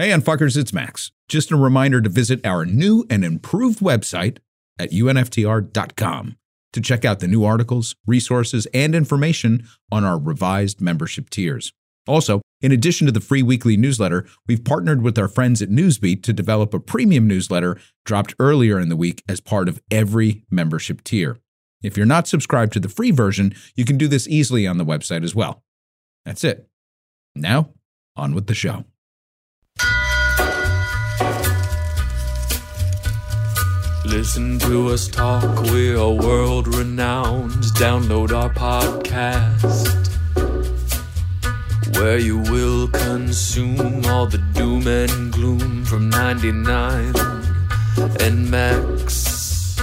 Hey, unfuckers, it's Max. Just a reminder to visit our new and improved website at unftr.com to check out the new articles, resources, and information on our revised membership tiers. Also, in addition to the free weekly newsletter, we've partnered with our friends at Newsbeat to develop a premium newsletter dropped earlier in the week as part of every membership tier. If you're not subscribed to the free version, you can do this easily on the website as well. That's it. Now, on with the show. Listen to us talk, we are world renowned. Download our podcast, where you will consume all the doom and gloom from 99 and Max.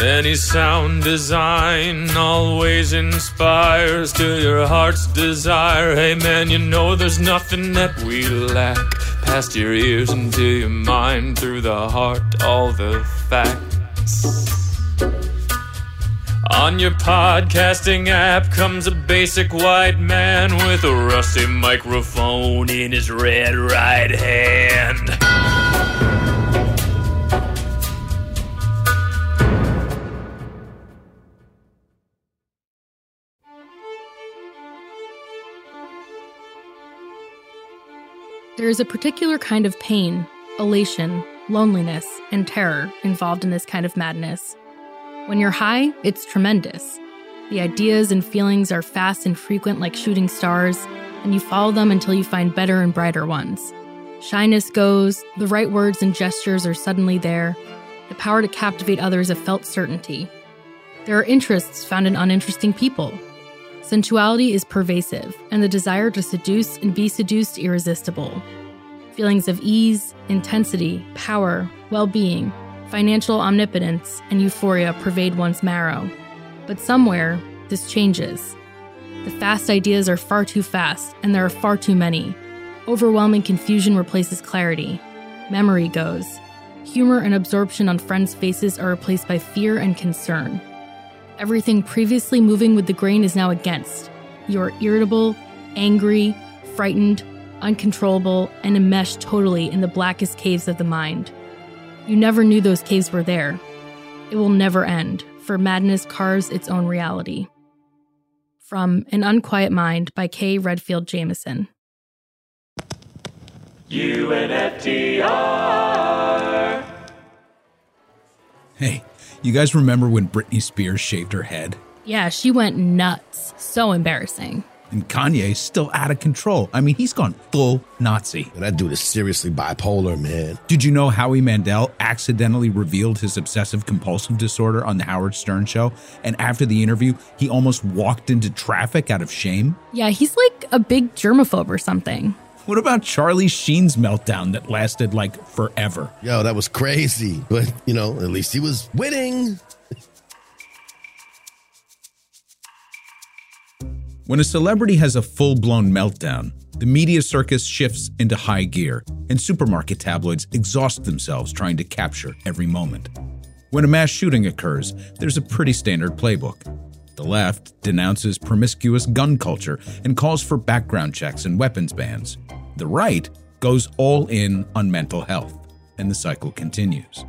Many sound design always inspires to your heart's desire. Hey man, you know there's nothing that we lack. Past your ears into your mind, through the heart, all the facts. On your podcasting app comes a basic white man with a rusty microphone in his red right hand. There is a particular kind of pain, elation, loneliness, and terror involved in this kind of madness. When you're high, it's tremendous. The ideas and feelings are fast and frequent like shooting stars, and you follow them until you find better and brighter ones. Shyness goes, the right words and gestures are suddenly there, the power to captivate others a felt certainty. There are interests found in uninteresting people. Sensuality is pervasive, and the desire to seduce and be seduced irresistible. Feelings of ease, intensity, power, well being, financial omnipotence, and euphoria pervade one's marrow. But somewhere, this changes. The fast ideas are far too fast, and there are far too many. Overwhelming confusion replaces clarity. Memory goes. Humor and absorption on friends' faces are replaced by fear and concern. Everything previously moving with the grain is now against. You are irritable, angry, frightened, uncontrollable, and enmeshed totally in the blackest caves of the mind. You never knew those caves were there. It will never end, for madness carves its own reality. From An Unquiet Mind by Kay Redfield Jamison. UNFTR. Hey, you guys remember when Britney Spears shaved her head? Yeah, she went nuts. So embarrassing. And Kanye's still out of control. I mean, he's gone full Nazi. And that dude is seriously bipolar, man. Did you know Howie Mandel accidentally revealed his obsessive compulsive disorder on the Howard Stern show? And after the interview, he almost walked into traffic out of shame? Yeah, he's like a big germaphobe or something. What about Charlie Sheen's meltdown that lasted like forever? Yo, that was crazy. But, you know, at least he was winning. When a celebrity has a full blown meltdown, the media circus shifts into high gear, and supermarket tabloids exhaust themselves trying to capture every moment. When a mass shooting occurs, there's a pretty standard playbook. The left denounces promiscuous gun culture and calls for background checks and weapons bans. The right goes all in on mental health, and the cycle continues.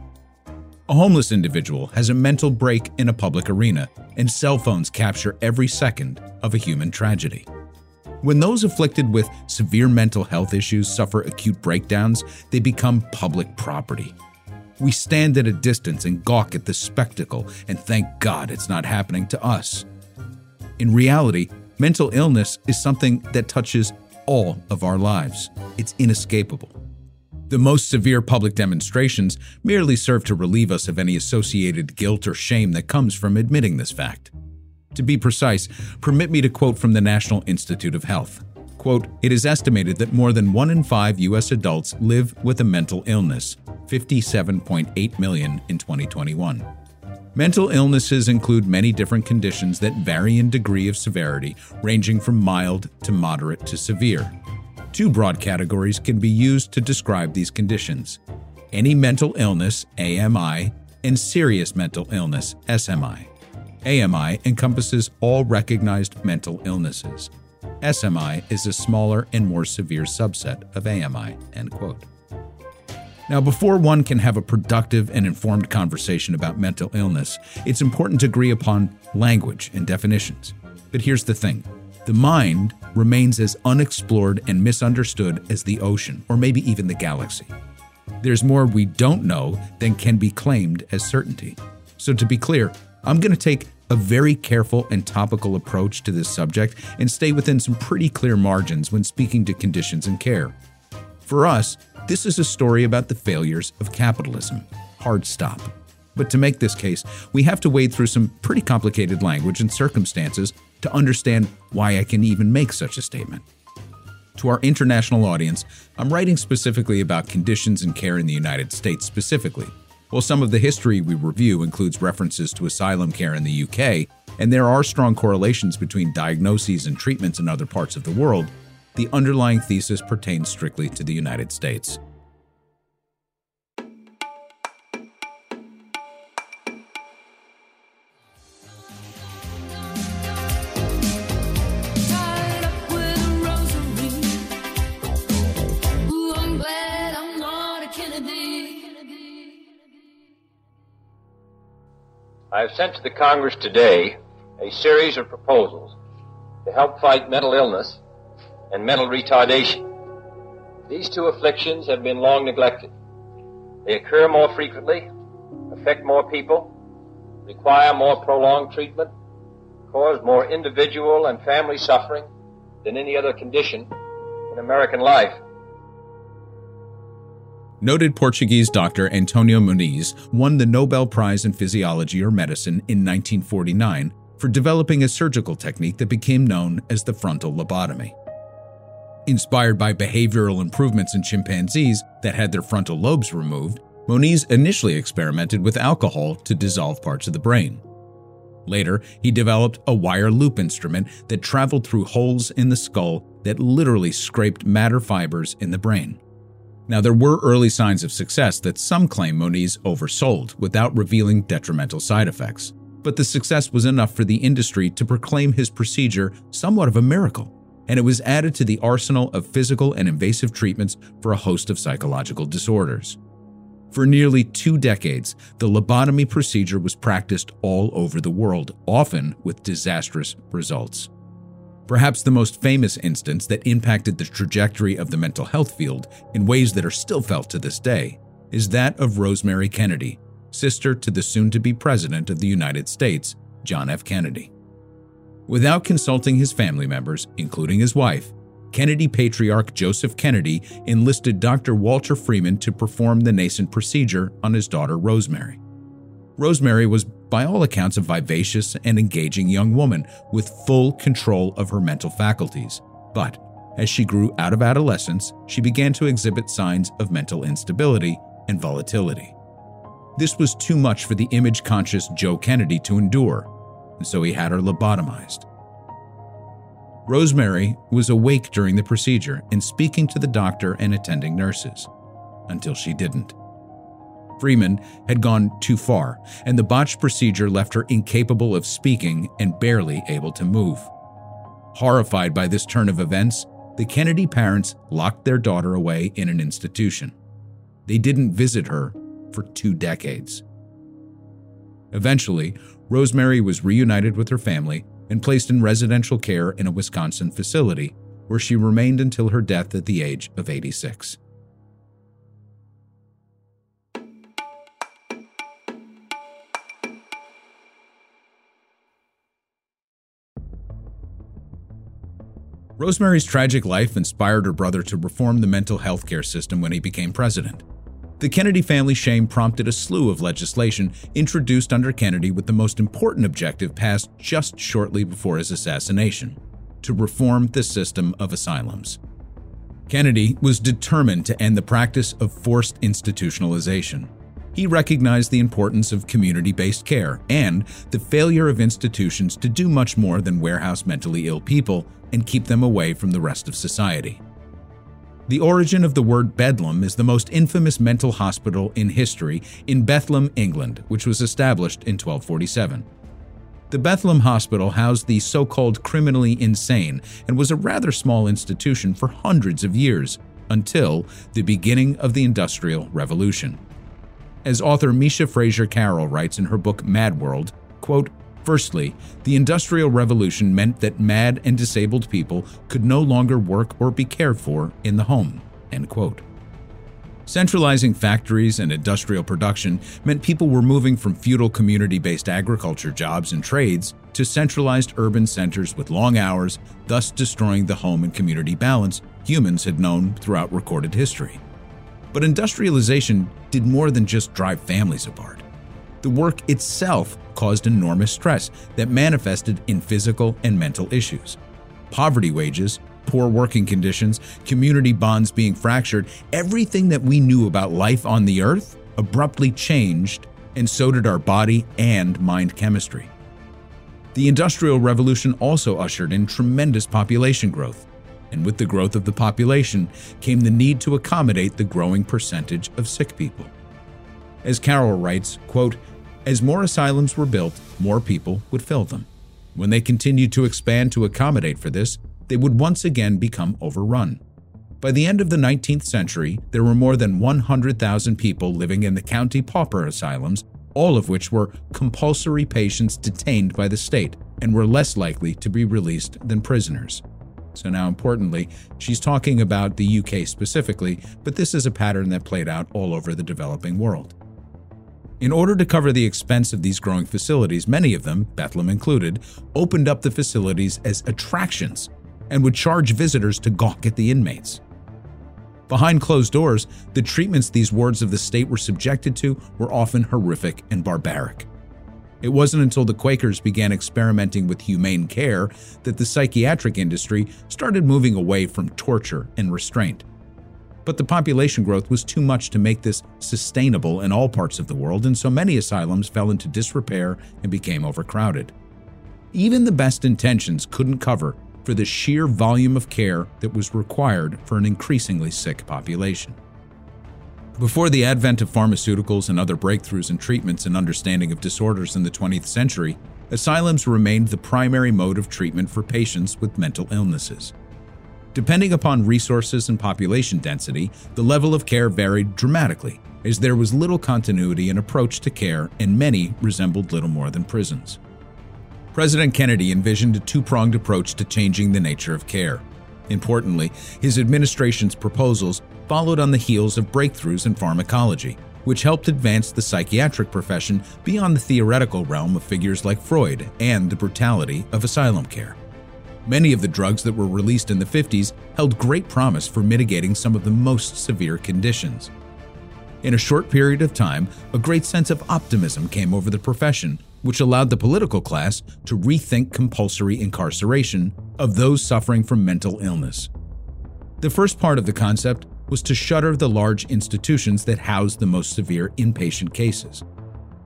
A homeless individual has a mental break in a public arena, and cell phones capture every second of a human tragedy. When those afflicted with severe mental health issues suffer acute breakdowns, they become public property. We stand at a distance and gawk at the spectacle and thank God it's not happening to us. In reality, mental illness is something that touches all of our lives. It's inescapable. The most severe public demonstrations merely serve to relieve us of any associated guilt or shame that comes from admitting this fact. To be precise, permit me to quote from the National Institute of Health. Quote, it is estimated that more than one in five U.S. adults live with a mental illness, 57.8 million in 2021. Mental illnesses include many different conditions that vary in degree of severity, ranging from mild to moderate to severe. Two broad categories can be used to describe these conditions any mental illness, AMI, and serious mental illness, SMI. AMI encompasses all recognized mental illnesses. SMI is a smaller and more severe subset of AMI. End quote. Now, before one can have a productive and informed conversation about mental illness, it's important to agree upon language and definitions. But here's the thing the mind remains as unexplored and misunderstood as the ocean, or maybe even the galaxy. There's more we don't know than can be claimed as certainty. So, to be clear, I'm going to take a very careful and topical approach to this subject and stay within some pretty clear margins when speaking to conditions and care. For us, this is a story about the failures of capitalism. Hard stop. But to make this case, we have to wade through some pretty complicated language and circumstances to understand why I can even make such a statement. To our international audience, I'm writing specifically about conditions and care in the United States specifically. While some of the history we review includes references to asylum care in the UK, and there are strong correlations between diagnoses and treatments in other parts of the world, the underlying thesis pertains strictly to the United States. I have sent to the Congress today a series of proposals to help fight mental illness and mental retardation. These two afflictions have been long neglected. They occur more frequently, affect more people, require more prolonged treatment, cause more individual and family suffering than any other condition in American life. Noted Portuguese doctor Antonio Moniz won the Nobel Prize in Physiology or Medicine in 1949 for developing a surgical technique that became known as the frontal lobotomy. Inspired by behavioral improvements in chimpanzees that had their frontal lobes removed, Moniz initially experimented with alcohol to dissolve parts of the brain. Later, he developed a wire loop instrument that traveled through holes in the skull that literally scraped matter fibers in the brain. Now, there were early signs of success that some claim Moniz oversold without revealing detrimental side effects. But the success was enough for the industry to proclaim his procedure somewhat of a miracle and it was added to the arsenal of physical and invasive treatments for a host of psychological disorders. For nearly two decades, the lobotomy procedure was practiced all over the world, often with disastrous results. Perhaps the most famous instance that impacted the trajectory of the mental health field in ways that are still felt to this day is that of Rosemary Kennedy, sister to the soon to be President of the United States, John F. Kennedy. Without consulting his family members, including his wife, Kennedy patriarch Joseph Kennedy enlisted Dr. Walter Freeman to perform the nascent procedure on his daughter Rosemary. Rosemary was, by all accounts, a vivacious and engaging young woman with full control of her mental faculties. But as she grew out of adolescence, she began to exhibit signs of mental instability and volatility. This was too much for the image conscious Joe Kennedy to endure, and so he had her lobotomized. Rosemary was awake during the procedure and speaking to the doctor and attending nurses, until she didn't. Freeman had gone too far, and the botched procedure left her incapable of speaking and barely able to move. Horrified by this turn of events, the Kennedy parents locked their daughter away in an institution. They didn't visit her for two decades. Eventually, Rosemary was reunited with her family and placed in residential care in a Wisconsin facility, where she remained until her death at the age of 86. Rosemary's tragic life inspired her brother to reform the mental health care system when he became president. The Kennedy family shame prompted a slew of legislation introduced under Kennedy with the most important objective passed just shortly before his assassination to reform the system of asylums. Kennedy was determined to end the practice of forced institutionalization. He recognized the importance of community based care and the failure of institutions to do much more than warehouse mentally ill people and keep them away from the rest of society. The origin of the word Bedlam is the most infamous mental hospital in history in Bethlehem, England, which was established in 1247. The Bethlehem Hospital housed the so called criminally insane and was a rather small institution for hundreds of years, until the beginning of the Industrial Revolution. As author Micha Frazer Carroll writes in her book Mad World, quote, Firstly, the Industrial Revolution meant that mad and disabled people could no longer work or be cared for in the home. End quote. Centralizing factories and industrial production meant people were moving from feudal community based agriculture jobs and trades to centralized urban centers with long hours, thus destroying the home and community balance humans had known throughout recorded history. But industrialization did more than just drive families apart. The work itself caused enormous stress that manifested in physical and mental issues. Poverty wages, poor working conditions, community bonds being fractured, everything that we knew about life on the earth abruptly changed, and so did our body and mind chemistry. The Industrial Revolution also ushered in tremendous population growth, and with the growth of the population came the need to accommodate the growing percentage of sick people. As Carroll writes, quote, as more asylums were built, more people would fill them. When they continued to expand to accommodate for this, they would once again become overrun. By the end of the 19th century, there were more than 100,000 people living in the county pauper asylums, all of which were compulsory patients detained by the state and were less likely to be released than prisoners. So, now importantly, she's talking about the UK specifically, but this is a pattern that played out all over the developing world. In order to cover the expense of these growing facilities, many of them, Bethlehem included, opened up the facilities as attractions and would charge visitors to gawk at the inmates. Behind closed doors, the treatments these wards of the state were subjected to were often horrific and barbaric. It wasn't until the Quakers began experimenting with humane care that the psychiatric industry started moving away from torture and restraint. But the population growth was too much to make this sustainable in all parts of the world, and so many asylums fell into disrepair and became overcrowded. Even the best intentions couldn't cover for the sheer volume of care that was required for an increasingly sick population. Before the advent of pharmaceuticals and other breakthroughs in treatments and understanding of disorders in the 20th century, asylums remained the primary mode of treatment for patients with mental illnesses. Depending upon resources and population density, the level of care varied dramatically, as there was little continuity in approach to care and many resembled little more than prisons. President Kennedy envisioned a two pronged approach to changing the nature of care. Importantly, his administration's proposals followed on the heels of breakthroughs in pharmacology, which helped advance the psychiatric profession beyond the theoretical realm of figures like Freud and the brutality of asylum care. Many of the drugs that were released in the 50s held great promise for mitigating some of the most severe conditions. In a short period of time, a great sense of optimism came over the profession which allowed the political class to rethink compulsory incarceration of those suffering from mental illness. The first part of the concept was to shutter the large institutions that housed the most severe inpatient cases.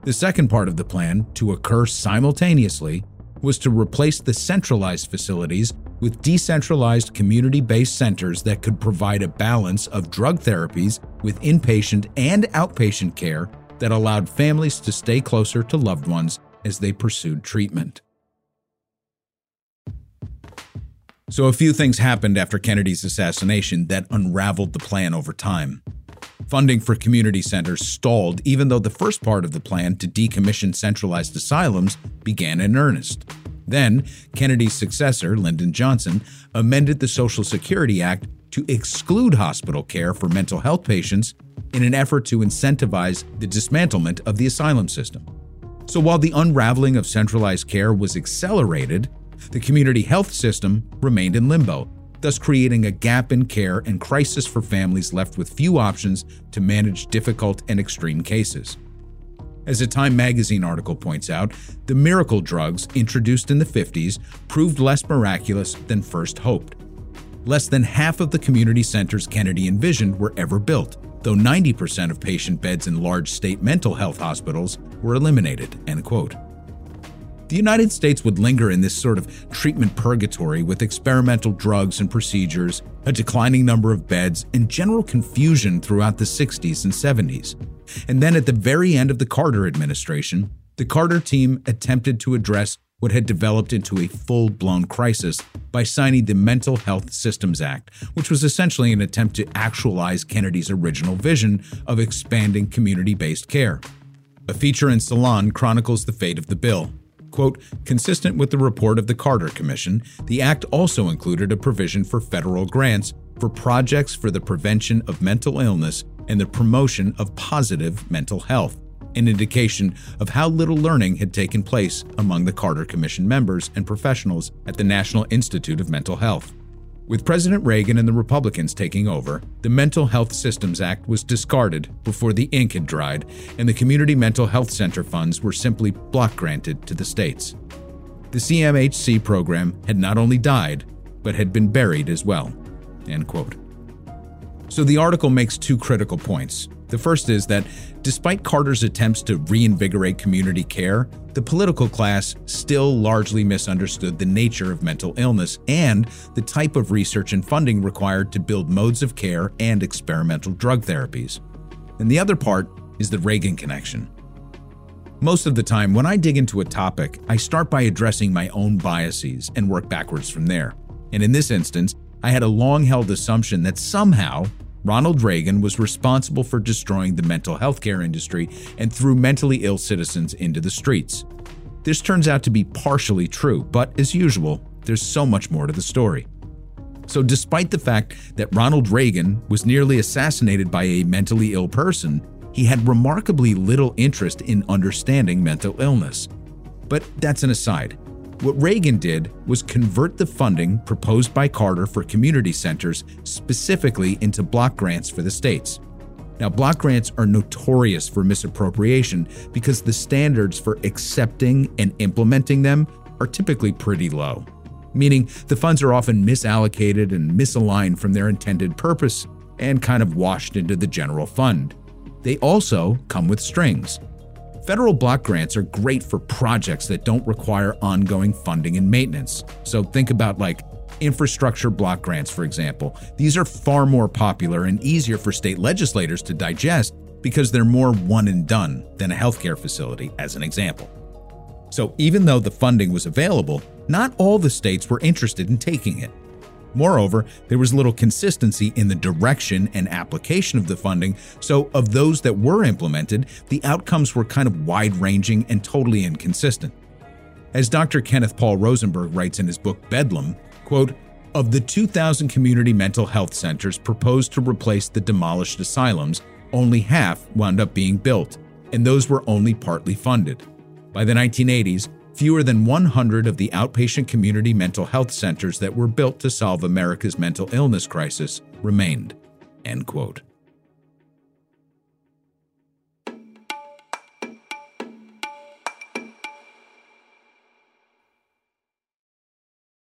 The second part of the plan, to occur simultaneously, was to replace the centralized facilities with decentralized community based centers that could provide a balance of drug therapies with inpatient and outpatient care that allowed families to stay closer to loved ones as they pursued treatment. So, a few things happened after Kennedy's assassination that unraveled the plan over time. Funding for community centers stalled, even though the first part of the plan to decommission centralized asylums began in earnest. Then, Kennedy's successor, Lyndon Johnson, amended the Social Security Act to exclude hospital care for mental health patients in an effort to incentivize the dismantlement of the asylum system. So while the unraveling of centralized care was accelerated, the community health system remained in limbo, thus creating a gap in care and crisis for families left with few options to manage difficult and extreme cases. As a Time magazine article points out, the miracle drugs introduced in the 50s proved less miraculous than first hoped. Less than half of the community centers Kennedy envisioned were ever built, though 90% of patient beds in large state mental health hospitals were eliminated. End quote. The United States would linger in this sort of treatment purgatory with experimental drugs and procedures, a declining number of beds, and general confusion throughout the 60s and 70s. And then at the very end of the Carter administration, the Carter team attempted to address what had developed into a full blown crisis by signing the Mental Health Systems Act, which was essentially an attempt to actualize Kennedy's original vision of expanding community based care. A feature in Salon chronicles the fate of the bill. Quote, consistent with the report of the Carter Commission, the act also included a provision for federal grants for projects for the prevention of mental illness and the promotion of positive mental health, an indication of how little learning had taken place among the Carter Commission members and professionals at the National Institute of Mental Health. With President Reagan and the Republicans taking over, the Mental Health Systems Act was discarded before the ink had dried, and the Community Mental Health Center funds were simply block granted to the states. The CMHC program had not only died, but had been buried as well. End quote. So the article makes two critical points. The first is that despite Carter's attempts to reinvigorate community care, the political class still largely misunderstood the nature of mental illness and the type of research and funding required to build modes of care and experimental drug therapies. And the other part is the Reagan connection. Most of the time, when I dig into a topic, I start by addressing my own biases and work backwards from there. And in this instance, I had a long held assumption that somehow Ronald Reagan was responsible for destroying the mental health care industry and threw mentally ill citizens into the streets. This turns out to be partially true, but as usual, there's so much more to the story. So, despite the fact that Ronald Reagan was nearly assassinated by a mentally ill person, he had remarkably little interest in understanding mental illness. But that's an aside. What Reagan did was convert the funding proposed by Carter for community centers specifically into block grants for the states. Now, block grants are notorious for misappropriation because the standards for accepting and implementing them are typically pretty low, meaning the funds are often misallocated and misaligned from their intended purpose and kind of washed into the general fund. They also come with strings. Federal block grants are great for projects that don't require ongoing funding and maintenance. So think about like infrastructure block grants, for example. These are far more popular and easier for state legislators to digest because they're more one and done than a healthcare facility, as an example. So even though the funding was available, not all the states were interested in taking it. Moreover, there was little consistency in the direction and application of the funding, so of those that were implemented, the outcomes were kind of wide ranging and totally inconsistent. As Dr. Kenneth Paul Rosenberg writes in his book Bedlam, quote, of the 2,000 community mental health centers proposed to replace the demolished asylums, only half wound up being built, and those were only partly funded. By the 1980s, fewer than 100 of the outpatient community mental health centers that were built to solve America's mental illness crisis remained. End quote.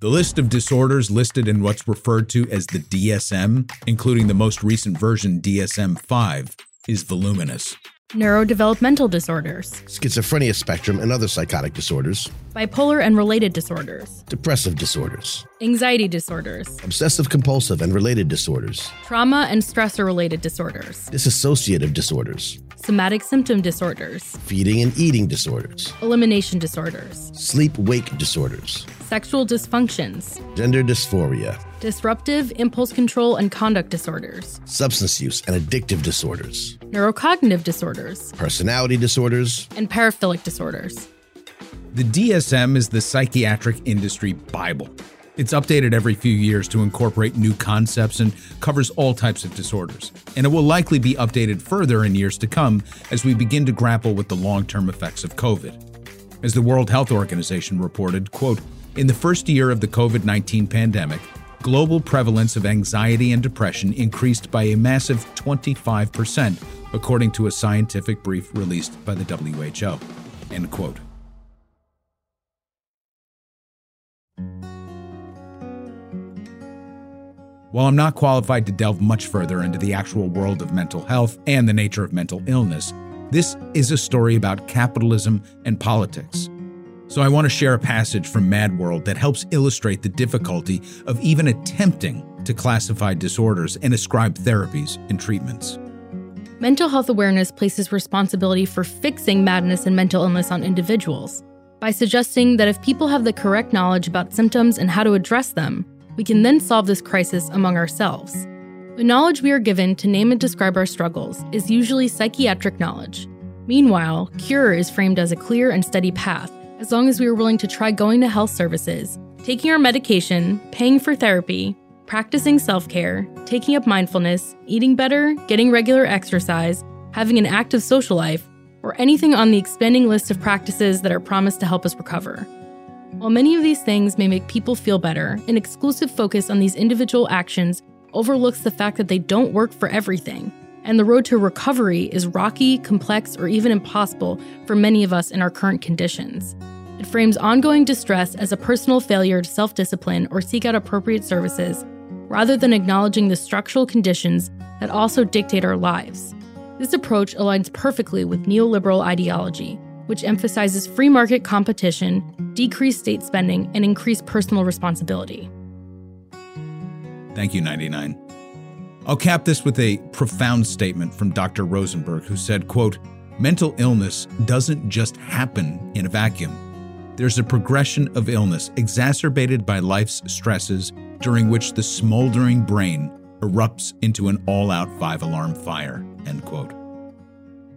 The list of disorders listed in what's referred to as the DSM, including the most recent version DSM 5, is voluminous neurodevelopmental disorders, schizophrenia spectrum and other psychotic disorders, bipolar and related disorders, depressive disorders, anxiety disorders, obsessive compulsive and related disorders, trauma and stressor related disorders, dissociative disorders, somatic symptom disorders, feeding and eating disorders, elimination disorders, sleep wake disorders, sexual dysfunctions, gender dysphoria, disruptive impulse control and conduct disorders, substance use and addictive disorders, neurocognitive disorders, personality disorders, and paraphilic disorders. The DSM is the psychiatric industry Bible. It's updated every few years to incorporate new concepts and covers all types of disorders. And it will likely be updated further in years to come as we begin to grapple with the long-term effects of COVID. As the World Health Organization reported, quote, in the first year of the COVID-19 pandemic, global prevalence of anxiety and depression increased by a massive 25%, according to a scientific brief released by the WHO. End quote. While I'm not qualified to delve much further into the actual world of mental health and the nature of mental illness, this is a story about capitalism and politics. So I want to share a passage from Mad World that helps illustrate the difficulty of even attempting to classify disorders and ascribe therapies and treatments. Mental health awareness places responsibility for fixing madness and mental illness on individuals. by suggesting that if people have the correct knowledge about symptoms and how to address them, we can then solve this crisis among ourselves. The knowledge we are given to name and describe our struggles is usually psychiatric knowledge. Meanwhile, cure is framed as a clear and steady path, as long as we are willing to try going to health services, taking our medication, paying for therapy, practicing self care, taking up mindfulness, eating better, getting regular exercise, having an active social life, or anything on the expanding list of practices that are promised to help us recover. While many of these things may make people feel better, an exclusive focus on these individual actions overlooks the fact that they don't work for everything, and the road to recovery is rocky, complex, or even impossible for many of us in our current conditions. It frames ongoing distress as a personal failure to self discipline or seek out appropriate services, rather than acknowledging the structural conditions that also dictate our lives. This approach aligns perfectly with neoliberal ideology, which emphasizes free market competition, decreased state spending, and increased personal responsibility. Thank you, 99. I'll cap this with a profound statement from Dr. Rosenberg, who said, quote, Mental illness doesn't just happen in a vacuum. There's a progression of illness exacerbated by life's stresses during which the smoldering brain erupts into an all-out five-alarm fire, end quote.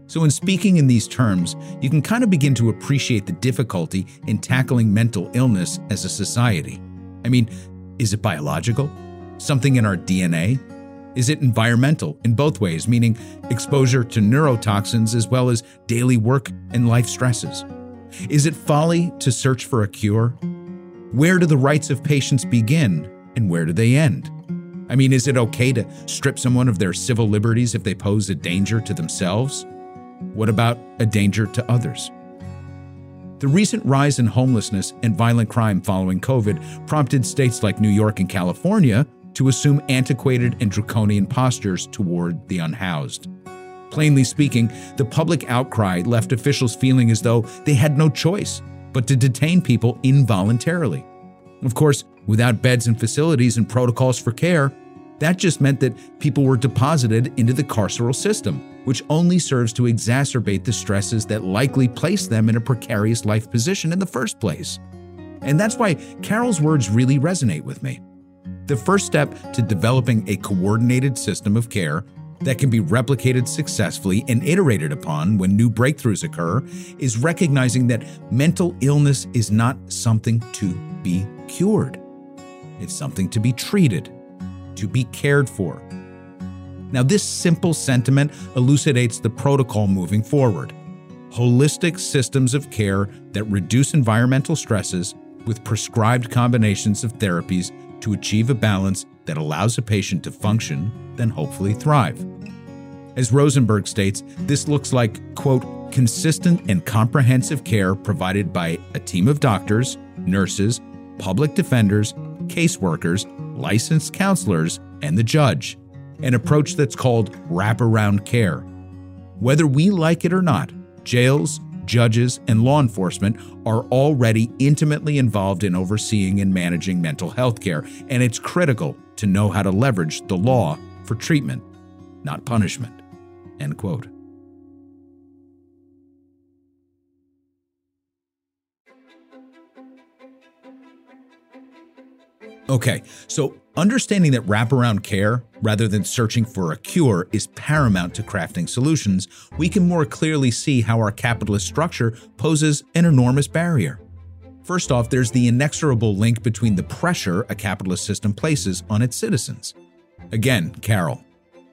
So in speaking in these terms, you can kind of begin to appreciate the difficulty in tackling mental illness as a society. I mean, is it biological? Something in our DNA? Is it environmental in both ways, meaning exposure to neurotoxins as well as daily work and life stresses? Is it folly to search for a cure? Where do the rights of patients begin and where do they end? I mean, is it okay to strip someone of their civil liberties if they pose a danger to themselves? What about a danger to others? The recent rise in homelessness and violent crime following COVID prompted states like New York and California to assume antiquated and draconian postures toward the unhoused. Plainly speaking, the public outcry left officials feeling as though they had no choice but to detain people involuntarily. Of course, without beds and facilities and protocols for care, that just meant that people were deposited into the carceral system, which only serves to exacerbate the stresses that likely placed them in a precarious life position in the first place. And that's why Carroll's words really resonate with me. The first step to developing a coordinated system of care that can be replicated successfully and iterated upon when new breakthroughs occur is recognizing that mental illness is not something to be cured. It's something to be treated to be cared for. Now, this simple sentiment elucidates the protocol moving forward holistic systems of care that reduce environmental stresses with prescribed combinations of therapies to achieve a balance that allows a patient to function, then hopefully thrive. As Rosenberg states, this looks like, quote, consistent and comprehensive care provided by a team of doctors, nurses, public defenders, caseworkers, licensed counselors, and the judge, an approach that's called wraparound care. Whether we like it or not, jails, judges, and law enforcement are already intimately involved in overseeing and managing mental health care, and it's critical to know how to leverage the law for treatment, not punishment. End quote. Okay, so understanding that wraparound care, rather than searching for a cure, is paramount to crafting solutions, we can more clearly see how our capitalist structure poses an enormous barrier. First off, there's the inexorable link between the pressure a capitalist system places on its citizens. Again, Carroll.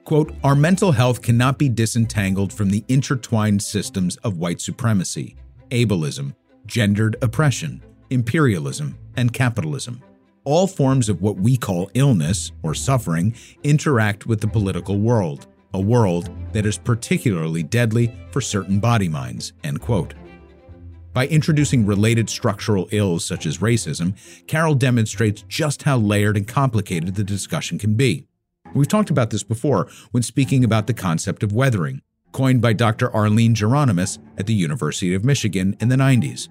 Quote, Our mental health cannot be disentangled from the intertwined systems of white supremacy, ableism, gendered oppression, imperialism, and capitalism all forms of what we call illness or suffering interact with the political world, a world that is particularly deadly for certain body minds. End quote. By introducing related structural ills such as racism, Carroll demonstrates just how layered and complicated the discussion can be. We've talked about this before when speaking about the concept of weathering, coined by Dr. Arline Geronimus at the University of Michigan in the 90s.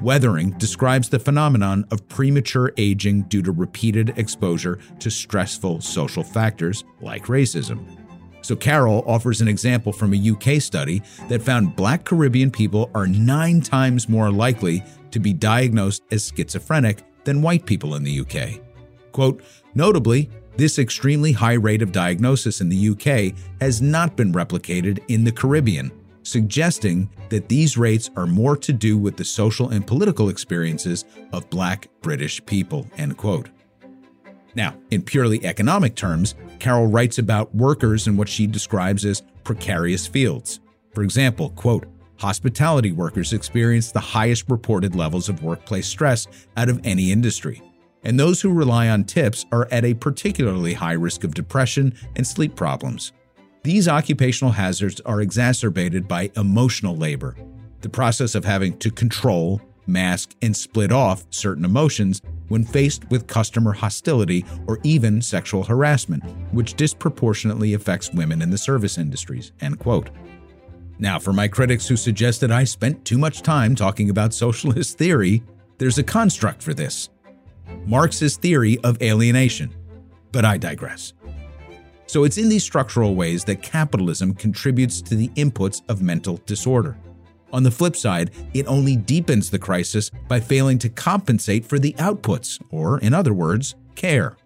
Weathering describes the phenomenon of premature aging due to repeated exposure to stressful social factors like racism. So, Carroll offers an example from a UK study that found black Caribbean people are nine times more likely to be diagnosed as schizophrenic than white people in the UK. Quote, notably, this extremely high rate of diagnosis in the UK has not been replicated in the Caribbean, suggesting that these rates are more to do with the social and political experiences of black British people. End quote. Now, in purely economic terms, Carroll writes about workers in what she describes as precarious fields. For example, quote, hospitality workers experience the highest reported levels of workplace stress out of any industry. And those who rely on tips are at a particularly high risk of depression and sleep problems. These occupational hazards are exacerbated by emotional labor, the process of having to control, mask, and split off certain emotions when faced with customer hostility or even sexual harassment, which disproportionately affects women in the service industries. End quote. Now, for my critics who suggested I spent too much time talking about socialist theory, there's a construct for this Marx's theory of alienation. But I digress. So it's in these structural ways that capitalism contributes to the inputs of mental disorder. On the flip side, it only deepens the crisis by failing to compensate for the outputs, or, in other words, care.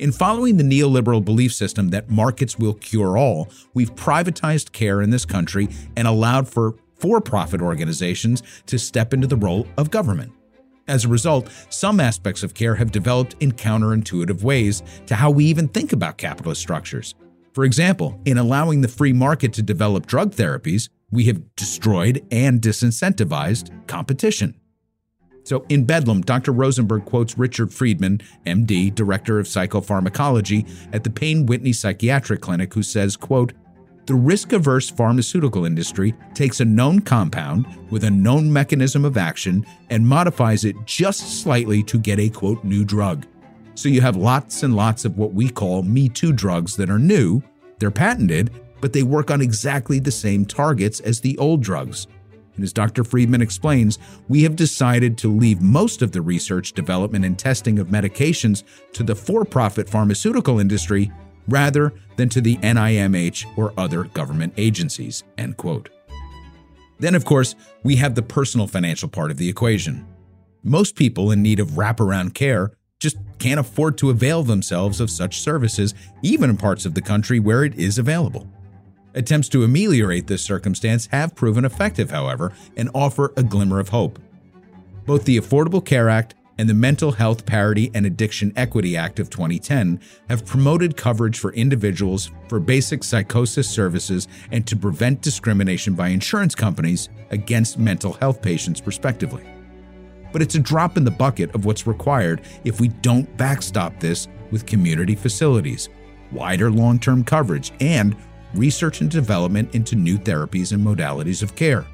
In following the neoliberal belief system that markets will cure all, we've privatized care in this country and allowed for for profit organizations to step into the role of government. As a result, some aspects of care have developed in counterintuitive ways to how we even think about capitalist structures. For example, in allowing the free market to develop drug therapies, we have destroyed and disincentivized competition. So in Bedlam, Dr. Rosenberg quotes Richard Friedman, MD, director of psychopharmacology at the Payne Whitney Psychiatric Clinic, who says, quote, the risk averse pharmaceutical industry takes a known compound with a known mechanism of action and modifies it just slightly to get a quote new drug. So you have lots and lots of what we call Me Too drugs that are new, they're patented, but they work on exactly the same targets as the old drugs. And as Dr. Friedman explains, we have decided to leave most of the research, development, and testing of medications to the for profit pharmaceutical industry rather than to the NIMH or other government agencies. End quote. Then, of course, we have the personal financial part of the equation. Most people in need of wraparound care just can't afford to avail themselves of such services, even in parts of the country where it is available. Attempts to ameliorate this circumstance have proven effective, however, and offer a glimmer of hope. Both the Affordable Care Act and the Mental Health Parity and Addiction Equity Act of 2010 have promoted coverage for individuals for basic psychosis services and to prevent discrimination by insurance companies against mental health patients, respectively. But it's a drop in the bucket of what's required if we don't backstop this with community facilities, wider long term coverage, and research and development into new therapies and modalities of care.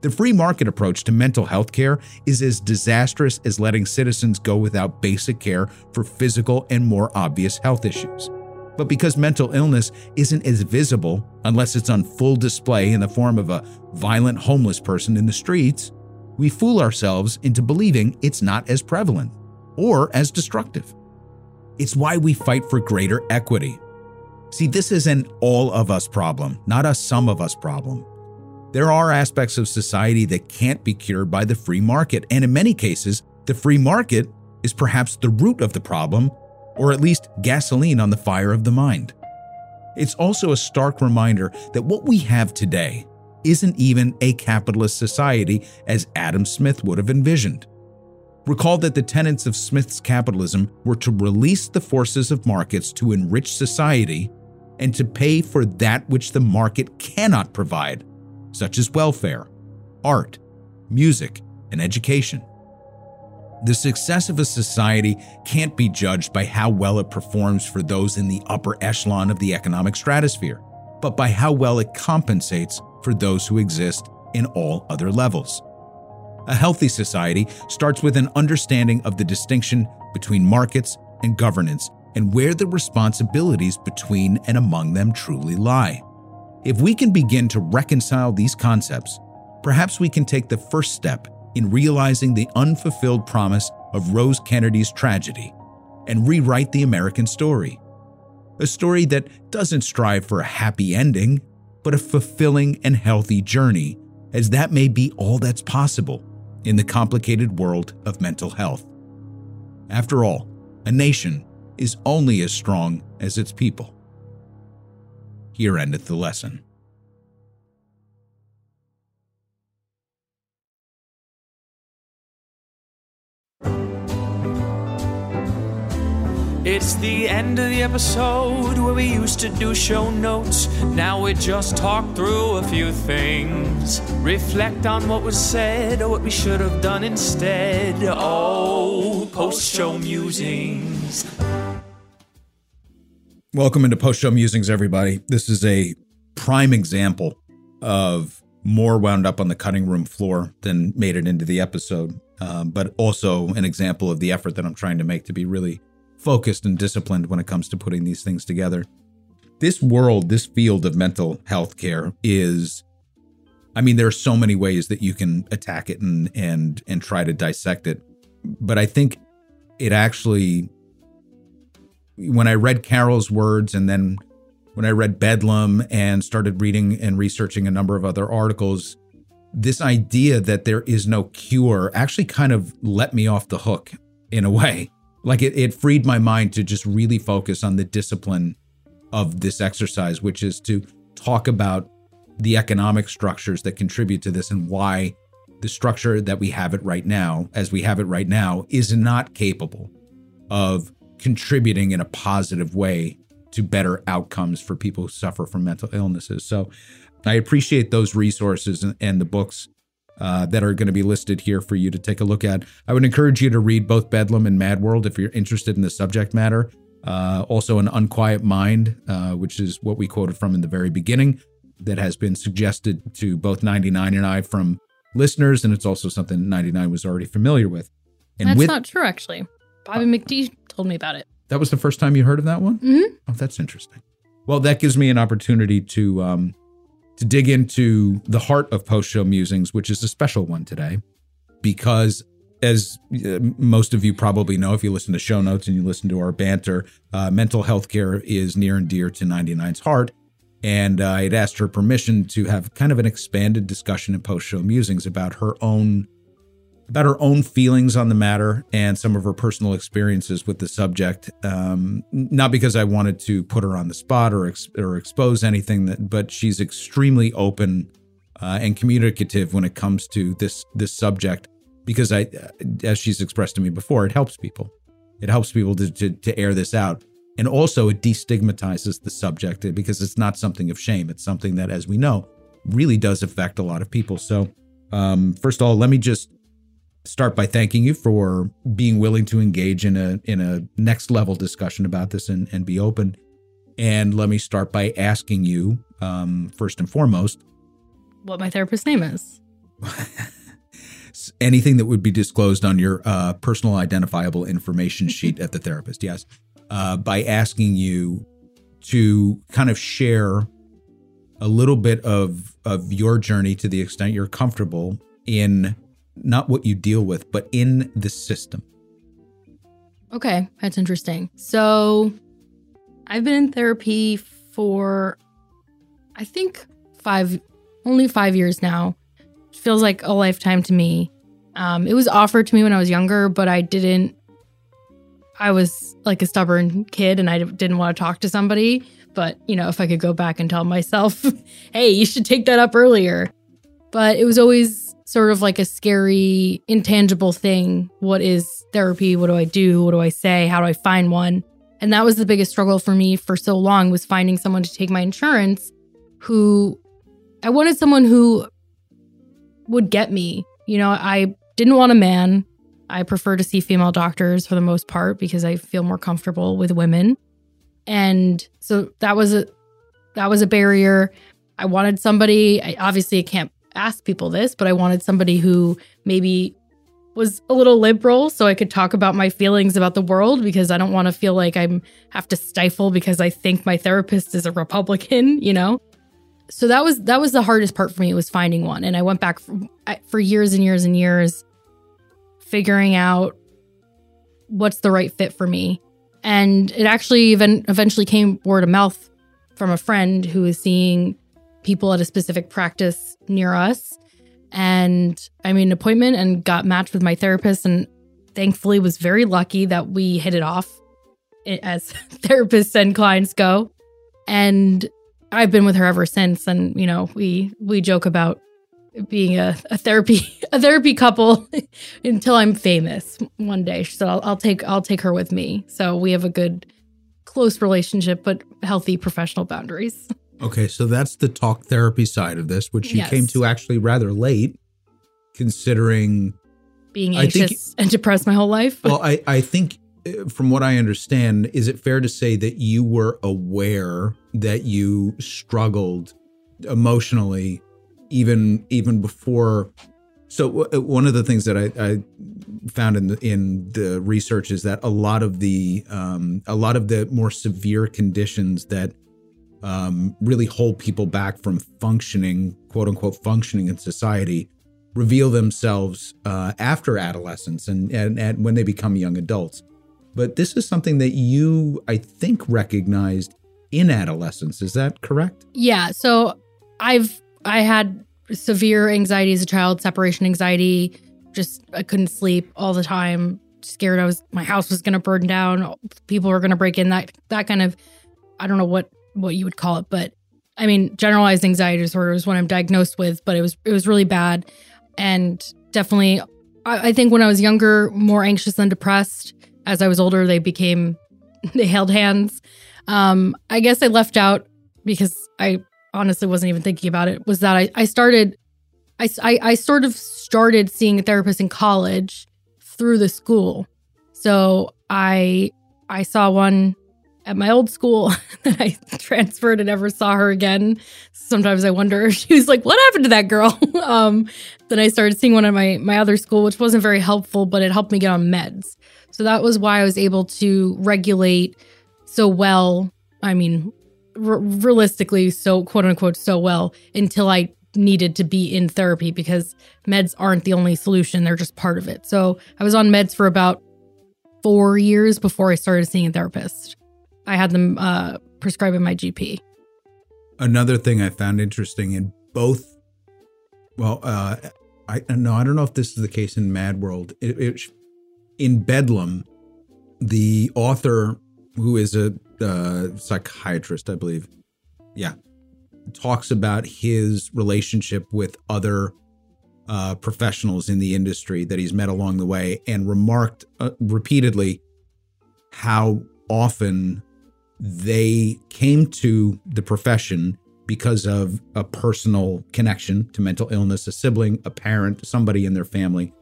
The free market approach to mental health care is as disastrous as letting citizens go without basic care for physical and more obvious health issues. But because mental illness isn't as visible unless it's on full display in the form of a violent homeless person in the streets, we fool ourselves into believing it's not as prevalent or as destructive. It's why we fight for greater equity. See, this is an all of us problem, not a some of us problem. There are aspects of society that can't be cured by the free market, and in many cases, the free market is perhaps the root of the problem, or at least gasoline on the fire of the mind. It's also a stark reminder that what we have today isn't even a capitalist society as Adam Smith would have envisioned. Recall that the tenets of Smith's capitalism were to release the forces of markets to enrich society and to pay for that which the market cannot provide, such as welfare, art, music, and education. The success of a society can't be judged by how well it performs for those in the upper echelon of the economic stratosphere, but by how well it compensates for those who exist in all other levels. A healthy society starts with an understanding of the distinction between markets and governance and where the responsibilities between and among them truly lie. If we can begin to reconcile these concepts, perhaps we can take the first step in realizing the unfulfilled promise of Rose Kennedy's tragedy and rewrite the American story, a story that doesn't strive for a happy ending, but a fulfilling and healthy journey, as that may be all that's possible in the complicated world of mental health. After all, a nation is only as strong as its people. Here endeth the lesson. It's the end of the episode where we used to do show notes. Now we just talk through a few things. Reflect on what was said or what we should have done instead. Oh, post show musings. Welcome into Post Show Musings, everybody. This is a prime example of more wound up on the cutting room floor than made it into the episode, um, but also an example of the effort that I'm trying to make to be really focused and disciplined when it comes to putting these things together. This world, this field of mental health care is I mean there are so many ways that you can attack it and and and try to dissect it. But I think it actually when I read Carroll's words and then when I read Bedlam and started reading and researching a number of other articles, this idea that there is no cure actually kind of let me off the hook in a way. Like it, it freed my mind to just really focus on the discipline of this exercise, which is to talk about the economic structures that contribute to this and why the structure that we have it right now, as we have it right now, is not capable of contributing in a positive way to better outcomes for people who suffer from mental illnesses. So I appreciate those resources and, and the books uh, that are going to be listed here for you to take a look at. I would encourage you to read both Bedlam and Mad World if you're interested in the subject matter. Uh, also, An Unquiet Mind, uh, which is what we quoted from in the very beginning, that has been suggested to both 99 and I from listeners, and it's also something 99 was already familiar with. And That's with, not true, actually. Bobby McD told me about it. that was the first time you heard of that one? Mhm. Oh, that's interesting. Well, that gives me an opportunity to um, to dig into the heart of post show musings, which is a special one today, because as uh, most of you probably know, if you listen to show notes and you listen to our banter, uh, mental health care is near and dear to 99's heart. And uh, I had asked her permission to have kind of an expanded discussion in post show musings about her own about her own feelings on the matter and some of her personal experiences with the subject. Um, not because I wanted to put her on the spot or ex- or expose anything that, but she's extremely open uh, and communicative when it comes to this this subject. Because I, as she's expressed to me before, it helps people. It helps people to to, to air this out. And also, it destigmatizes the subject because it's not something of shame. It's something that, as we know, really does affect a lot of people. So, um, first of all, let me just start by thanking you for being willing to engage in a in a next level discussion about this and, and be open. And let me start by asking you, um, first and foremost, What my therapist's name is. anything that would be disclosed on your uh, personal identifiable information sheet at the therapist. Yes, uh, by asking you to kind of share a little bit of of your journey to the extent you're comfortable in not what you deal with, but in the system. Okay, that's interesting. So I've been in therapy for I think five only five years now. Feels like a lifetime to me. Um, it was offered to me when I was younger, but I didn't. I was like a stubborn kid and I didn't want to talk to somebody. But, you know, if I could go back and tell myself, hey, you should take that up earlier. But it was always sort of like a scary, intangible thing. What is therapy? What do I do? What do I say? How do I find one? And that was the biggest struggle for me for so long was finding someone to take my insurance who I wanted someone who would get me. You know, I didn't want a man. I prefer to see female doctors for the most part because I feel more comfortable with women. And so that was a that was a barrier. I wanted somebody, I, obviously I can't ask people this, but I wanted somebody who maybe was a little liberal so I could talk about my feelings about the world because I don't want to feel like I'm have to stifle because I think my therapist is a Republican, you know? So that was that was the hardest part for me was finding one and I went back for, for years and years and years figuring out what's the right fit for me. And it actually even eventually came word of mouth from a friend who was seeing people at a specific practice near us. And I made an appointment and got matched with my therapist and thankfully was very lucky that we hit it off as therapists and clients go. And I've been with her ever since. And, you know, we we joke about being a, a therapy a therapy couple until I'm famous one day. She said I'll, I'll take I'll take her with me. So we have a good close relationship, but healthy professional boundaries. Okay, so that's the talk therapy side of this, which you Yes. came to actually rather late, considering. Being I think- anxious and depressed my whole life. Well, I, I think uh, from what I understand, is it fair to say that you were aware that you struggled emotionally even even before so uh, one of the things that I, I found in the in the research is that a lot of the um, a lot of the more severe conditions that um, really hold people back from functioning, quote unquote, functioning in society, reveal themselves uh, after adolescence and, and and when they become young adults. But this is something that you, I think, recognized in adolescence. Is that correct? Yeah. So I've I had severe anxiety as a child, separation anxiety. Just I couldn't sleep all the time. Scared I was my house was gonna burn down. People were gonna break in. That that kind of I don't know what what you would call it, but I mean generalized anxiety disorder is what I'm diagnosed with. But it was it was really bad, and definitely I, I think when I was younger, more anxious than depressed. As I was older, they became they held hands. Um, I guess I left out because I honestly wasn't even thinking about it was that I, I started I, I, I sort of started seeing a therapist in college through the school so i i saw one at my old school that i transferred and never saw her again sometimes i wonder she was like what happened to that girl um then i started seeing one at my my other school which wasn't very helpful but it helped me get on meds so that was why i was able to regulate so well i mean r- realistically so quote unquote so well until I needed to be in therapy because meds aren't the only solution they're just part of it. So I was on meds for about 4 years before I started seeing a therapist. I had them uh prescribed by my GP. Another thing I found interesting in both, well, uh, I no, I don't know if this is the case in Mad World. It, it, in Bedlam, the author, who is a uh, psychiatrist, I believe, yeah, talks about his relationship with other uh, professionals in the industry that he's met along the way, and remarked uh, repeatedly how often they came to the profession because of a personal connection to mental illness, a sibling, a parent, somebody in their family.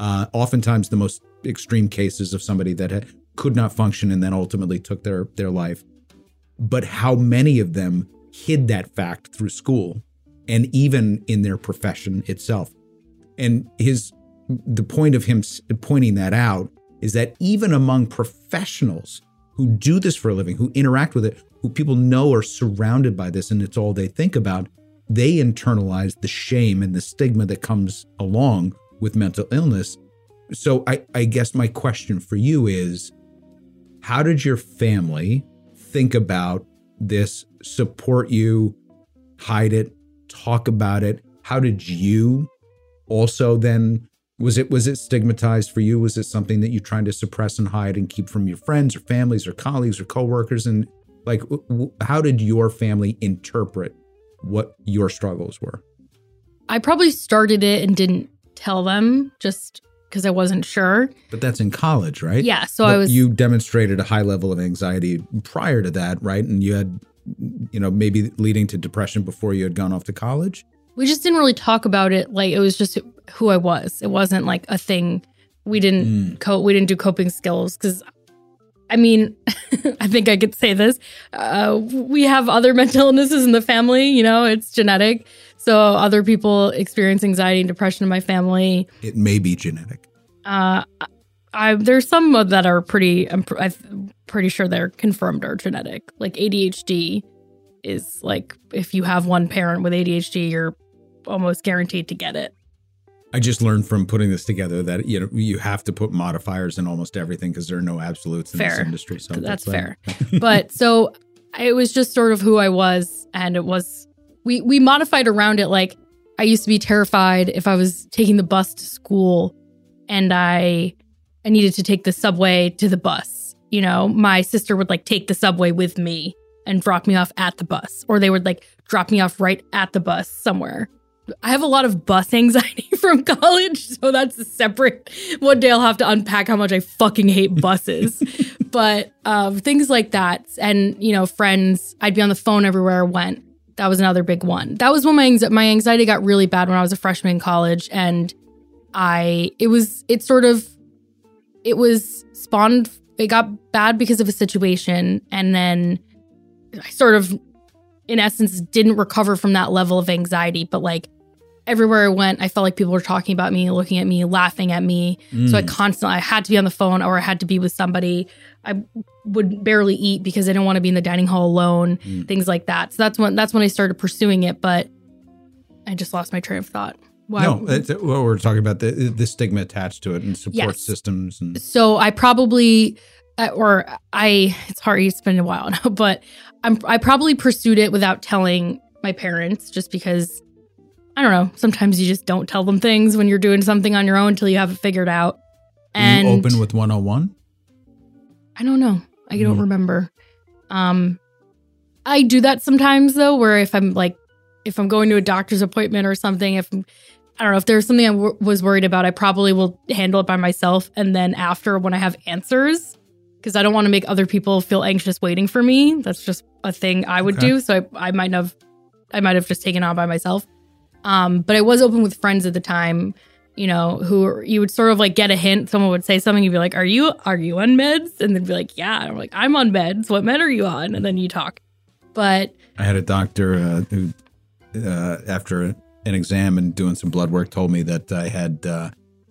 Uh, oftentimes, the most extreme cases of somebody that had, could not function and then ultimately took their their life. But how many of them hid that fact through school and even in their profession itself. And his the point of him pointing that out is that even among professionals who do this for a living, who interact with it, who people know are surrounded by this and it's all they think about, they internalize the shame and the stigma that comes along with mental illness. So I, I guess my question for you is how did your family think about this, support you, hide it, talk about it? How did you also then was it was it stigmatized for you? Was it something that you trying to suppress and hide and keep from your friends or families or colleagues or coworkers? And like, w- w- how did your family interpret what your struggles were? I probably started it and didn't tell them just because I wasn't sure. But that's in college, right? Yeah, so But I was You demonstrated a high level of anxiety prior to that, right? And you had, you know, maybe leading to depression before you had gone off to college. We just didn't really talk about it like it was just who I was. It wasn't like a thing. We didn't Mm. cope. We didn't do coping skills because, I mean, I think I could say this. Uh, we have other mental illnesses in the family. You know, it's genetic. So other people experience anxiety and depression in my family. It may be genetic. Uh, I there's some that are pretty. I'm, pr- I'm pretty sure they're confirmed are genetic. Like ADHD is like if you have one parent with ADHD, you're almost guaranteed to get it. I just learned from putting this together that you know you have to put modifiers in almost everything because there are no absolutes in this industry. So That's uh, fair. but so it was just sort of who I was, and it was we we modified around it. Like I used to be terrified if I was taking the bus to school, and I I needed to take the subway to the bus. You know, my sister would like take the subway with me and drop me off at the bus, or they would like drop me off right at the bus somewhere. I have a lot of bus anxiety from college, so that's a separate. One day I'll have to unpack how much I fucking hate buses. but um, things like that, and you know, friends. I'd be on the phone everywhere I went. That was another big one. That was when my my anxiety got really bad when I was a freshman in college, and I it was it sort of it was spawned. It got bad because of a situation, and then I sort of in essence didn't recover from that level of anxiety but like everywhere i went i felt like people were talking about me looking at me laughing at me. So i mm. constantly i had to be on the phone or i had to be with somebody. I would barely eat because i didn't want to be in the dining hall alone mm. things like that. So that's when that's when i started pursuing it but i just lost my train of thought. Why- No, it's, well, we're talking about the the stigma attached to it and support Yes. systems and so I probably or I it's hard it's been a while now, but I'm I probably pursued it without telling my parents just because I don't know, sometimes you just don't tell them things when you're doing something on your own until you have it figured out. And you open with 101. I don't know. I don't remember. Um I do that sometimes though where if I'm like if I'm going to a doctor's appointment or something if I'm, I don't know if there's something I w- was worried about I probably will handle it by myself and then after when I have answers because I don't want to make other people feel anxious waiting for me. That's just a thing I would Okay. do. So I, I might have I might have just taken on by myself. Um, but I was open with friends at the time, you know, who you would sort of like get a hint. Someone would say something, you'd be like, "Are you are you on meds?" And then be like, "Yeah." And I'm like, "I'm on meds. What med are you on?" And then you talk. But I had a doctor uh, who, uh, after an exam and doing some blood work, told me that I had. Uh,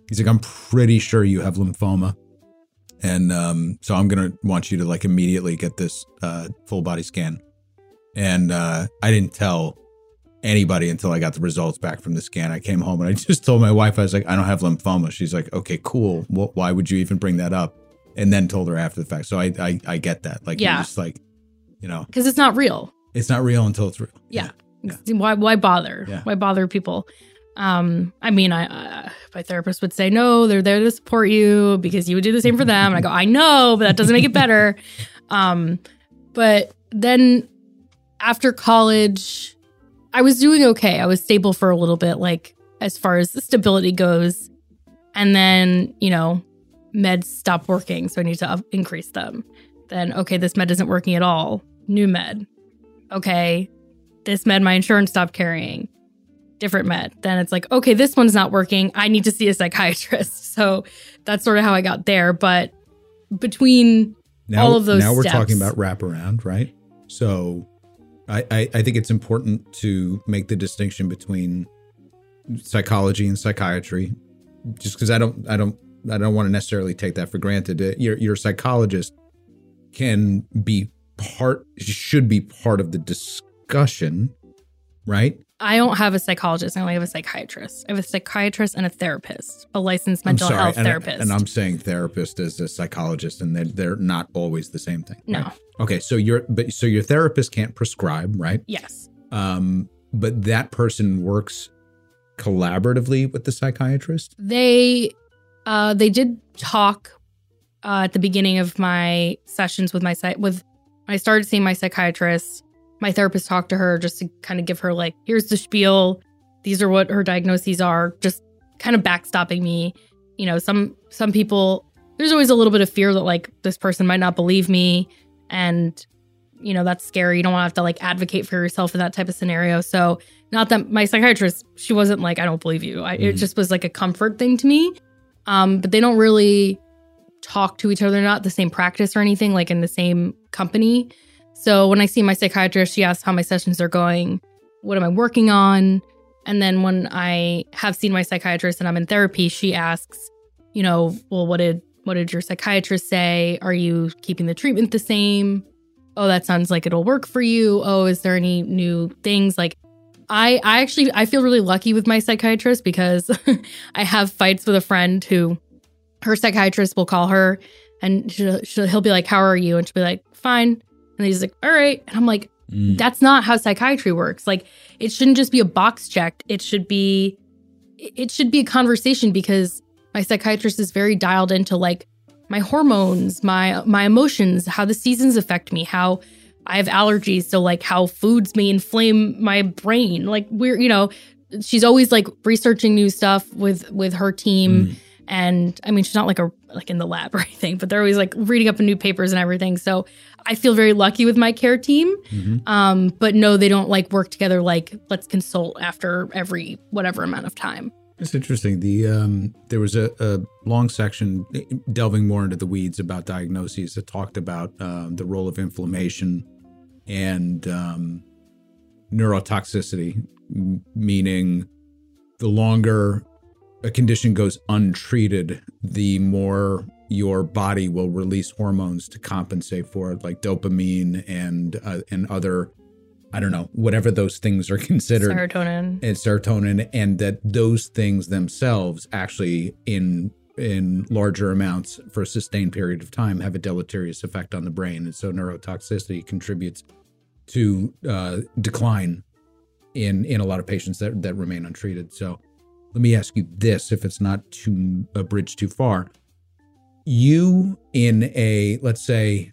he's like, I'm pretty sure you have lymphoma, and um, so I'm gonna want you to like immediately get this uh, full body scan. And uh, I didn't tell anybody until I got the results back from the scan. I came home and I just told my wife, I was like, I don't have lymphoma. She's like, Okay, cool. Well, why would you even bring that up? And then told her after the fact. So I I, I get that. Like, Yeah. just like, you know, because it's not real. it's not real until it's real. Yeah. Yeah. Why why bother? Yeah. Why bother people? Um, I mean, I uh, my therapist would say no, they're there to support you because you would do the same for them. And I go, I know, but that doesn't make it better. Um, but then after college, I was doing okay. I was stable for a little bit, like as far as the stability goes. And then, you know, meds stop working, so I need to up- increase them. Then, okay, this med isn't working at all. New med. Okay, this med my insurance stopped carrying. Different med. Then it's like, okay, this one's not working. I need to see a psychiatrist. So that's sort of how I got there. But between Now, all of those now we're steps. talking about wraparound, right? So I, I, I think it's important to make the distinction between psychology and psychiatry, just because I don't I don't I don't want to necessarily take that for granted. Uh, Your your psychologist can be part should be part of the discussion, right? I don't have a psychologist. I only have a psychiatrist. I have a psychiatrist and a therapist, a licensed mental sorry, health and, I- therapist. and I'm saying therapist as a psychologist, and they're, they're not always the same thing. no, right? Okay, so your but so your therapist can't prescribe, right? yes, um, but that person works collaboratively with the psychiatrist. they uh they did talk uh, at the beginning of my sessions with my with I started seeing my psychiatrist. My therapist talked to her just to kind of give her like, here's the spiel. These are what her diagnoses are. Just kind of backstopping me. You know, some some people there's always a little bit of fear that like this person might not believe me, and you know that's scary. You don't want to have to like advocate for yourself in that type of scenario. So not that my psychiatrist, she wasn't like, I don't believe you. I, It Mhm. just was like a comfort thing to me. Um, but they don't really talk to each other. Not the same practice or anything, like in the same company. So when I see my psychiatrist, she asks how my sessions are going, what am I working on? And then when I have seen my psychiatrist and I'm in therapy, she asks, you know, well, what did what did your psychiatrist say? Are you keeping the treatment the same? Oh, that sounds like it'll work for you. Oh, is there any new things like I I actually I feel really lucky with my psychiatrist because I have fights with a friend who her psychiatrist will call her and she'll, she'll, he'll be like, "How are you?" and she'll be like, "Fine." And he's like, "All right." And I'm like, Mm. "That's not how psychiatry works. Like it shouldn't just be a box checked. It should be it should be a conversation because my psychiatrist is very dialed into like my hormones, my my emotions, how the seasons affect me, how I have allergies, so like how foods may inflame my brain. Like we're, you know, she's always like researching new stuff with with her team. Mm. And I mean, she's not like a like in the lab or anything, but they're always like reading up new papers and everything. So I feel very lucky with my care team. Mhm. Um, but no, they don't like work together. Like let's consult after every whatever amount of time. It's interesting. The um, there was a, a long section delving more into the weeds about diagnoses that talked about um, the role of inflammation and um, neurotoxicity, m- meaning the longer a condition goes untreated, the more your body will release hormones to compensate for it, like dopamine and uh, and other, I don't know, whatever those things are considered. Serotonin. and serotonin and that those things themselves actually in in larger amounts for a sustained period of time have a deleterious effect on the brain. And so neurotoxicity contributes to uh, decline in in a lot of patients that that remain untreated. So let me ask you this if it's not too a bridge too far you in a let's say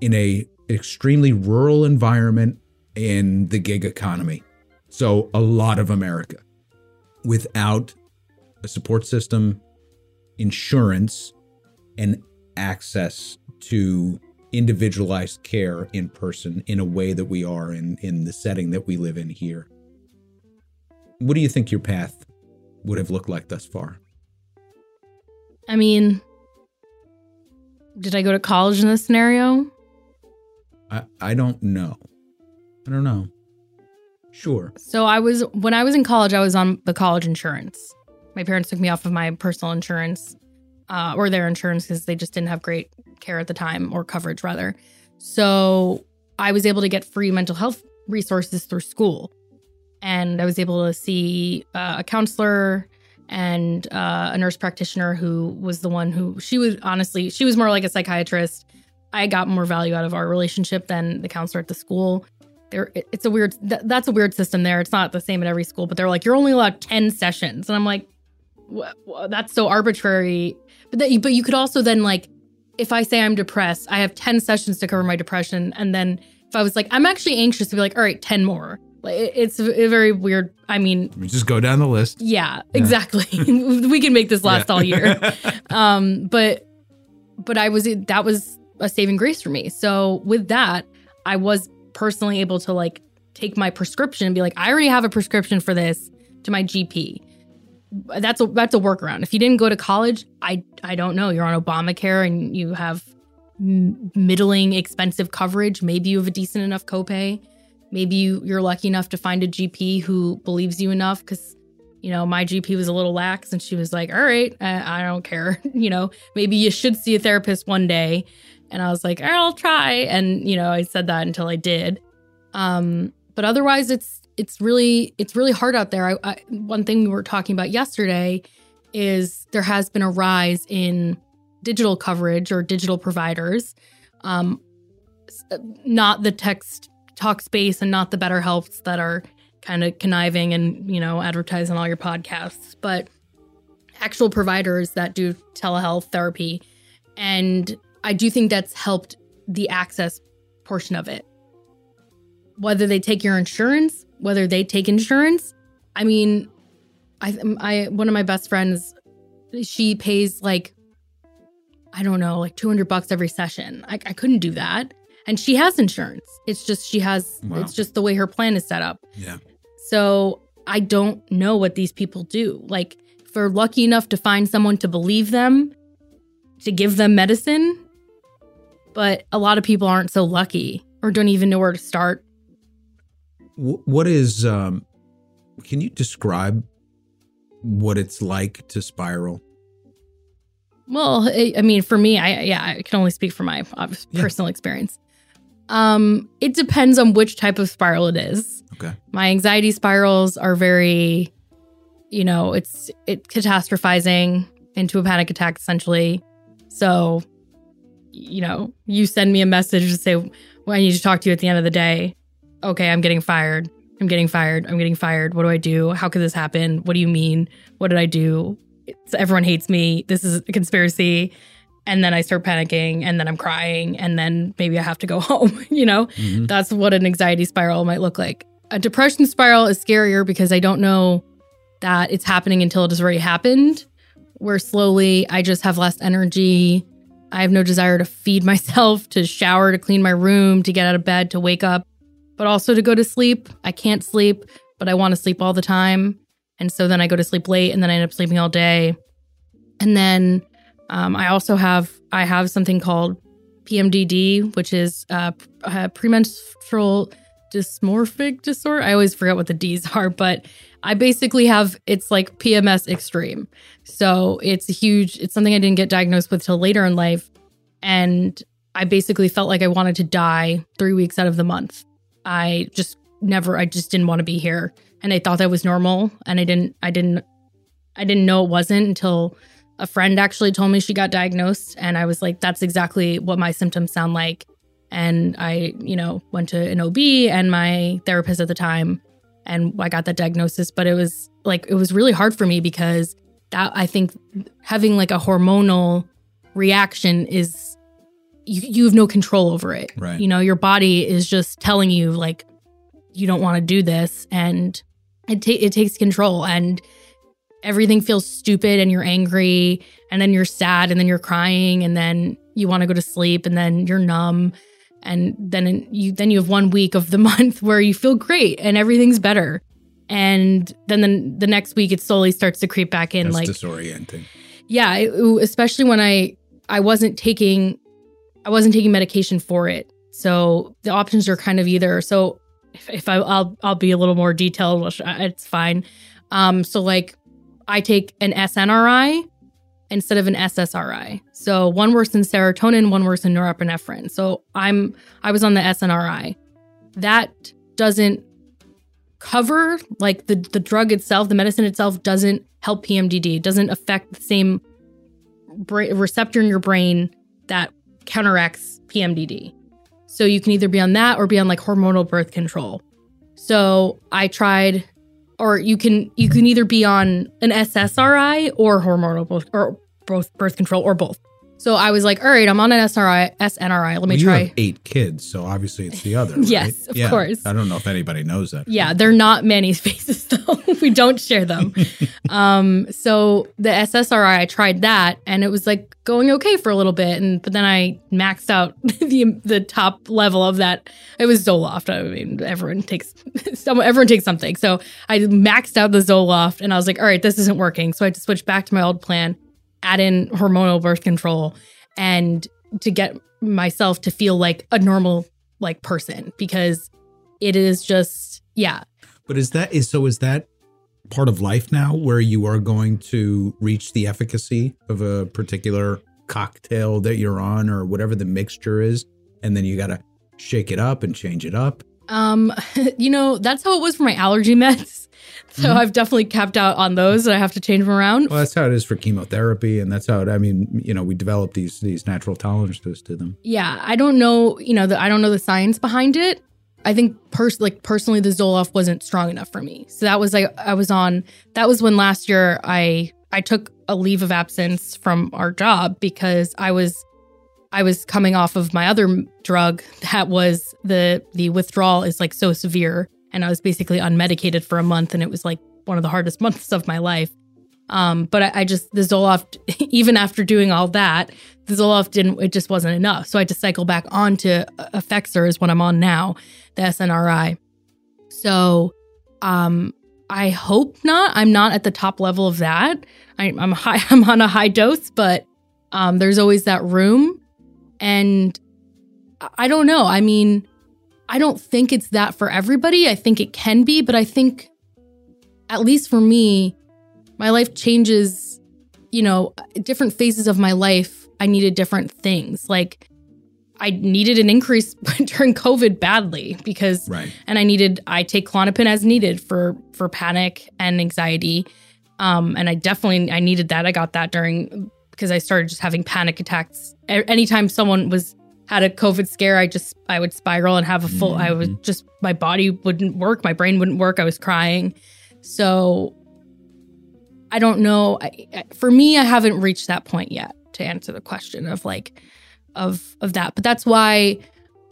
in a extremely rural environment in the gig economy so a lot of America without a support system, insurance, and access to individualized care in person in a way that we are in in the setting that we live in here. What do you think your path would have looked like thus far? I mean, did I go to college in this scenario? I, I don't know. I don't know. Sure. So I was when I was in college, I was on the college insurance. My parents took me off of my personal insurance, uh, or their insurance because they just didn't have great care at the time or coverage rather. So I was able to get free mental health resources through school, and I was able to see uh, a counselor and uh, a nurse practitioner who was the one who she was honestly she was more like a psychiatrist. I got more value out of our relationship than the counselor at the school. There it's a weird th- that's a weird system there. It's not the same at every school but they're like you're only allowed 10 sessions. And i'm like "Wha- wha- that's so arbitrary. But that you, but you could also then like if i say i'm depressed i have 10 sessions to cover my depression. And then if i was like i'm actually anxious to be like all right 10 more like it- it's a, very weird i mean We just go down the list. yeah, exactly. we can make this last Yeah. all year. um, but but I was that was a saving grace for me. So with that, I was personally able to like take my prescription and be like, I already have a prescription for this to my GP. That's a that's a workaround. If you didn't go to college, I I don't know. You're on Obamacare and you have middling expensive coverage. Maybe you have a decent enough copay. Maybe you, you're lucky enough to find a GP who believes you enough because you know, my GP was a little lax and she was like, all right, I, I don't care. you know, maybe you should see a therapist one day. And I was like, I'll try. And, you know, I said that until I did. Um, but otherwise it's, it's really, it's really hard out there. I, I, one thing we were talking about yesterday is there has been a rise in digital coverage or digital providers. Um, not the text Talkspace and not the BetterHelps that are kind of conniving and you know advertising all your podcasts but actual providers that do telehealth therapy. And i do think that's helped the access portion of it. Whether they take your insurance whether they take insurance i mean i i one of my best friends she pays like i don't know like 200 bucks every session. I, I couldn't do that and she has insurance it's just she has Wow. it's just the way her plan is set up Yeah. so I don't know what these people do. Like, if they're lucky enough to find someone to believe them, to give them medicine, but a lot of people aren't so lucky or don't even know where to start. What is um can you describe what it's like to spiral? Well, I, mean, for me, I yeah, I can only speak from my obvious Yeah. personal experience. Um, it depends on which type of spiral it is. Okay. My anxiety spirals are very, you know, it's it catastrophizing into a panic attack essentially. So, you know, you send me a message to say, well, I need to talk to you at the end of the day. Okay, I'm getting fired. I'm getting fired. I'm getting fired. What do I do? How could this happen? What do you mean? What did I do? It's, everyone hates me. This is a conspiracy. And then I start panicking and then I'm crying and then maybe I have to go home. you know, Mhm. that's what an anxiety spiral might look like. A depression spiral is scarier because I don't know that it's happening until it has already happened, where slowly I just have less energy. I have no desire to feed myself, to shower, to clean my room, to get out of bed, to wake up, but also to go to sleep. I can't sleep, but I want to sleep all the time. And so then I go to sleep late and then I end up sleeping all day. And then um, I also have I have something called PMDD, which is uh, uh, premenstrual dysmorphic disorder. I always forget what the D's are, but I basically have it's like PMS extreme. So it's a huge. It's something I didn't get diagnosed with till later in life, and I basically felt like I wanted to die three weeks out of the month. I just never. I just didn't want to be here, and I thought that was normal, and I didn't. I didn't. I didn't know it wasn't until a friend actually told me she got diagnosed and i was like that's exactly what my symptoms sound like. And i you know went to an ob and my therapist at the time and i got that diagnosis. But it was like it was really hard for me because that i think having like a hormonal reaction is you, you have no control over it. Right. you know your body is just telling you like you don't want to do this and it, ta- it takes control. And everything feels stupid and you're angry and then you're sad and then you're crying and then you want to go to sleep and then you're numb. And then you then you have one week of the month where you feel great and everything's better. And then the, the next week it slowly starts to creep back in That's like disorienting. yeah it- especially when i i wasn't taking i wasn't taking medication for it. So the options are kind of either so if, if I, i'll i'll be a little more detailed which it's fine. Um so like i take an snri instead of an ssri so one works in serotonin one works in norepinephrine so i'm i was on the snri that doesn't cover like the the drug itself the medicine itself doesn't help pmdd doesn't affect the same bra- receptor in your brain that counteracts PMDD. So you can either be on that or be on like hormonal birth control. So I tried or you can you can either be on an SSRI or hormonal birth, or both birth control or both. So I was like, all right, I'm on an SRI SNRI. Let me Well, you try. have eight kids, so obviously it's the other. Yes, right? of course. I don't know if anybody knows that. Yeah, they're not Manny's faces though. we don't share them. um, so the SSRI, I tried that, and it was like going okay for a little bit, and but then I maxed out the the top level of that. It was Zoloft. I mean, everyone takes some, everyone takes something. So I maxed out the Zoloft, and I was like, all right, this isn't working. So I had to switch back to my old plan, add in hormonal birth control, and to get myself to feel like a normal like person because it is just yeah But is that is so? Is that part of life now, where you are going to reach the efficacy of a particular cocktail that you're on, or whatever the mixture is, and then you got to shake it up and change it up? Um, you know, that's how it was for my allergy meds. So Mhm. I've definitely capped out on those and I have to change them around. Well, that's how it is for chemotherapy, and that's how it. I mean, you know, we develop these these natural tolerances to them. yeah, I don't know, you know, the, I don't know the science behind it. I think pers- like personally the Zoloft wasn't strong enough for me. So that was like I was on that was when last year I I took a leave of absence from our job because I was I was coming off of my other drug that was the the withdrawal is like so severe and I was basically unmedicated for a month and it was like one of the hardest months of my life. Um, but I, I just the Zoloft, even after doing all that, the Zoloft didn't. It just wasn't enough. So I had to cycle back onto Effexor is what I'm on now, the SNRI. So, um, I hope not. I'm not at the top level of that. I, I'm high. I'm on a high dose, but um, there's always that room, and I don't know. I mean, I don't think it's that for everybody. I think it can be, but I think, at least for me, my life changes. You know, different phases of my life, I needed different things. Like, I needed an increase during COVID badly because Right. and I needed I take Klonopin as needed for for panic and anxiety. Um, and I definitely I needed that. I got that during because I started just having panic attacks. Anytime someone was had a COVID scare, I just I would spiral and have a full. I was mm-hmm. just my body wouldn't work, my brain wouldn't work. I was crying. So I don't know. I, I- for me, I haven't reached that point yet to answer the question of like of of that. But that's why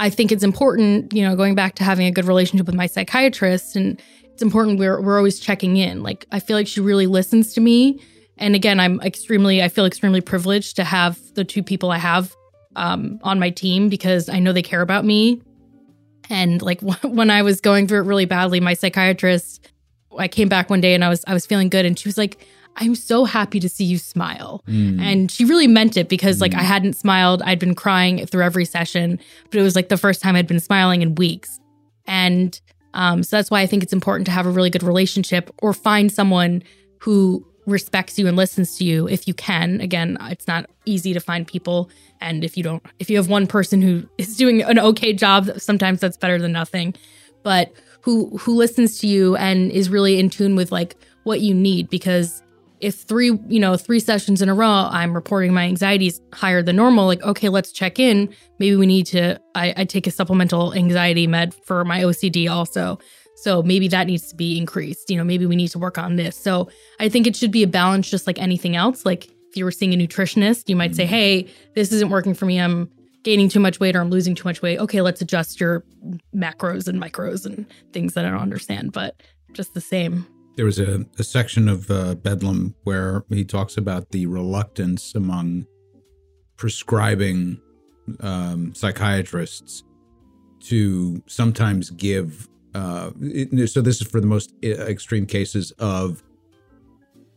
I think it's important, you know, going back to having a good relationship with my psychiatrist and it's important we're we're always checking in. Like I feel like she really listens to me. And again, I'm extremely I feel extremely privileged to have the two people I have um, on my team because I know they care about me. And like when I was going through it really badly, my psychiatrist, I came back one day and I was I was feeling good, and she was like, "I'm so happy to see you smile." And she really meant it because like I hadn't smiled. I'd been crying through every session, but it was like the first time I'd been smiling in weeks. And um, so that's why I think it's important to have a really good relationship or find someone who respects you and listens to you if you can. Again, it's not easy to find people. And if you don't, if you have one person who is doing an okay job, sometimes that's better than nothing. But who who listens to you and is really in tune with like what you need because if three you know three sessions in a row i'm reporting my anxieties higher than normal like okay let's check in maybe we need to i, I take a supplemental anxiety med for my ocd also so maybe that needs to be increased you know maybe we need to work on this. So i think it should be a balance just like anything else. Like if you were seeing a nutritionist you might say hey this isn't working for me. I'm gaining too much weight or i'm losing too much weight. Okay let's adjust your macros and micros and things that i don't understand but just the same. There was a, a section of uh, Bedlam where he talks about the reluctance among prescribing um, psychiatrists to sometimes give. Uh, it- so this is for the most uh, extreme cases of,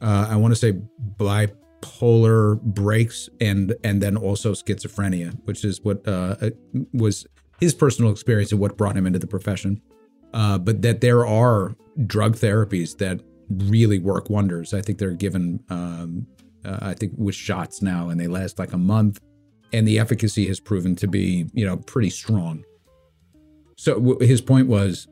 uh, I want to say bipolar breaks and and then also schizophrenia, which is what uh, was his personal experience and what brought him into the profession uh, but that there are drug therapies that really work wonders. I think they're given, um, uh, I think, with shots now, and they last like a month, and the efficacy has proven to be, you know, pretty strong. So w- his point was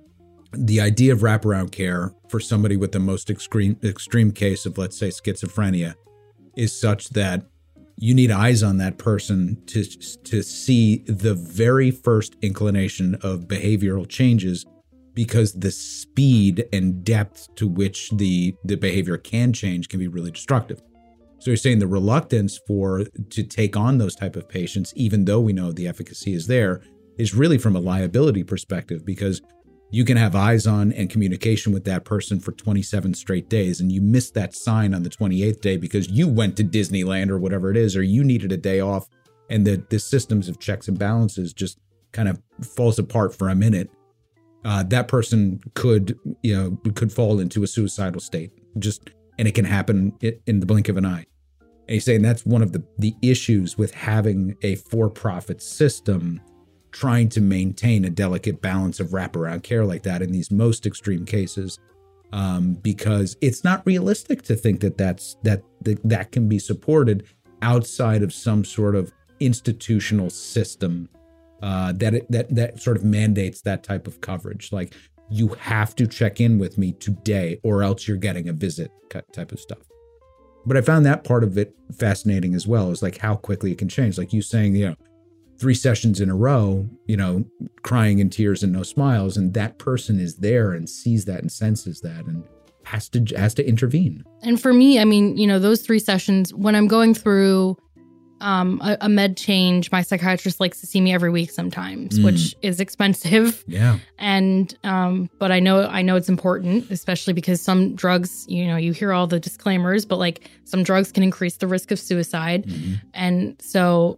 the idea of wraparound care for somebody with the most extreme extreme case of, let's say, schizophrenia, is such that you need eyes on that person to to see the very first inclination of behavioral changes because the speed and depth to which the the behavior can change can be really destructive. So you're saying the reluctance for to take on those type of patients, even though we know the efficacy is there, is really from a liability perspective because you can have eyes on and communication with that person for 27 straight days and you miss that sign on the 28th day because you went to Disneyland or whatever it is or you needed a day off and the the systems of checks and balances just kind of falls apart for a minute. Uh, that person could you know could fall into a suicidal state just and it can happen in the blink of an eye. And he's saying that's one of the the issues with having a for-profit system trying to maintain a delicate balance of wraparound care like that in these most extreme cases um, because it's not realistic to think that that's that, that that can be supported outside of some sort of institutional system uh, that it, that that sort of mandates that type of coverage. Like you have to check in with me today, or else you're getting a visit type of stuff. But I found that part of it fascinating as well. Is like how quickly it can change. Like you saying, you know, three sessions in a row, you know, crying in tears and no smiles, and that person is there and sees that and senses that and has to has to intervene. And for me, I mean, you know, those three sessions, when I'm going through um, a, a med change, my psychiatrist likes to see me every week sometimes, Mm. which is expensive. Yeah. And um, but I know I know it's important, especially because some drugs, you know, you hear all the disclaimers, but like some drugs can increase the risk of suicide, and so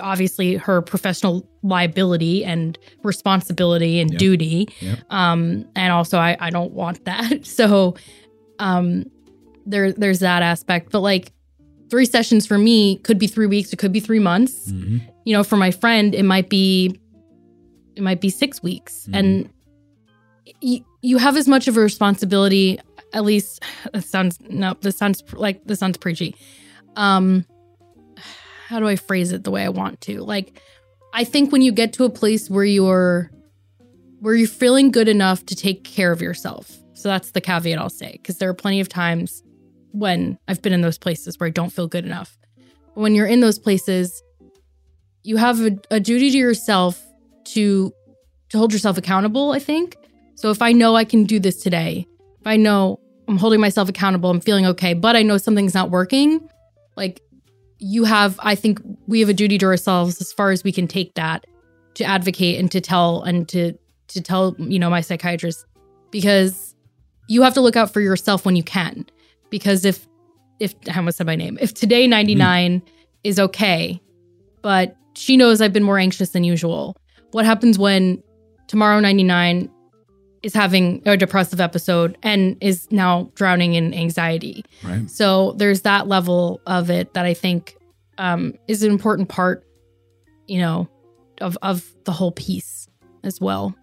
obviously her professional liability and responsibility and Yep. duty Yep. um and also I I don't want that so um there there's that aspect but like three sessions for me could be 3 weeks it could be 3 months Mhm. you know for my friend it might be it might be 6 weeks Mhm. and you, you have as much of a responsibility at least it sounds no this sounds like this sounds preachy um how do I phrase it the way I want to? Like, I think when you get to a place where you're where you're feeling good enough to take care of yourself. So that's the caveat I'll say because there are plenty of times when I've been in those places where I don't feel good enough. But when you're in those places, you have a, a duty to yourself to to hold yourself accountable, I think. So if I know I can do this today, if I know I'm holding myself accountable, I'm feeling okay, but I know something's not working, like you have I think we have a duty to ourselves as far as we can take that to advocate and to tell and to to tell, you know, my psychiatrist because you have to look out for yourself when you can. Because if if I almost said my name, if today 99 mm. is okay, but she knows I've been more anxious than usual. What happens when tomorrow 99 is having a depressive episode and is now drowning in anxiety? Right. So there's that level of it that I think um, is an important part, you know, of of the whole piece as well.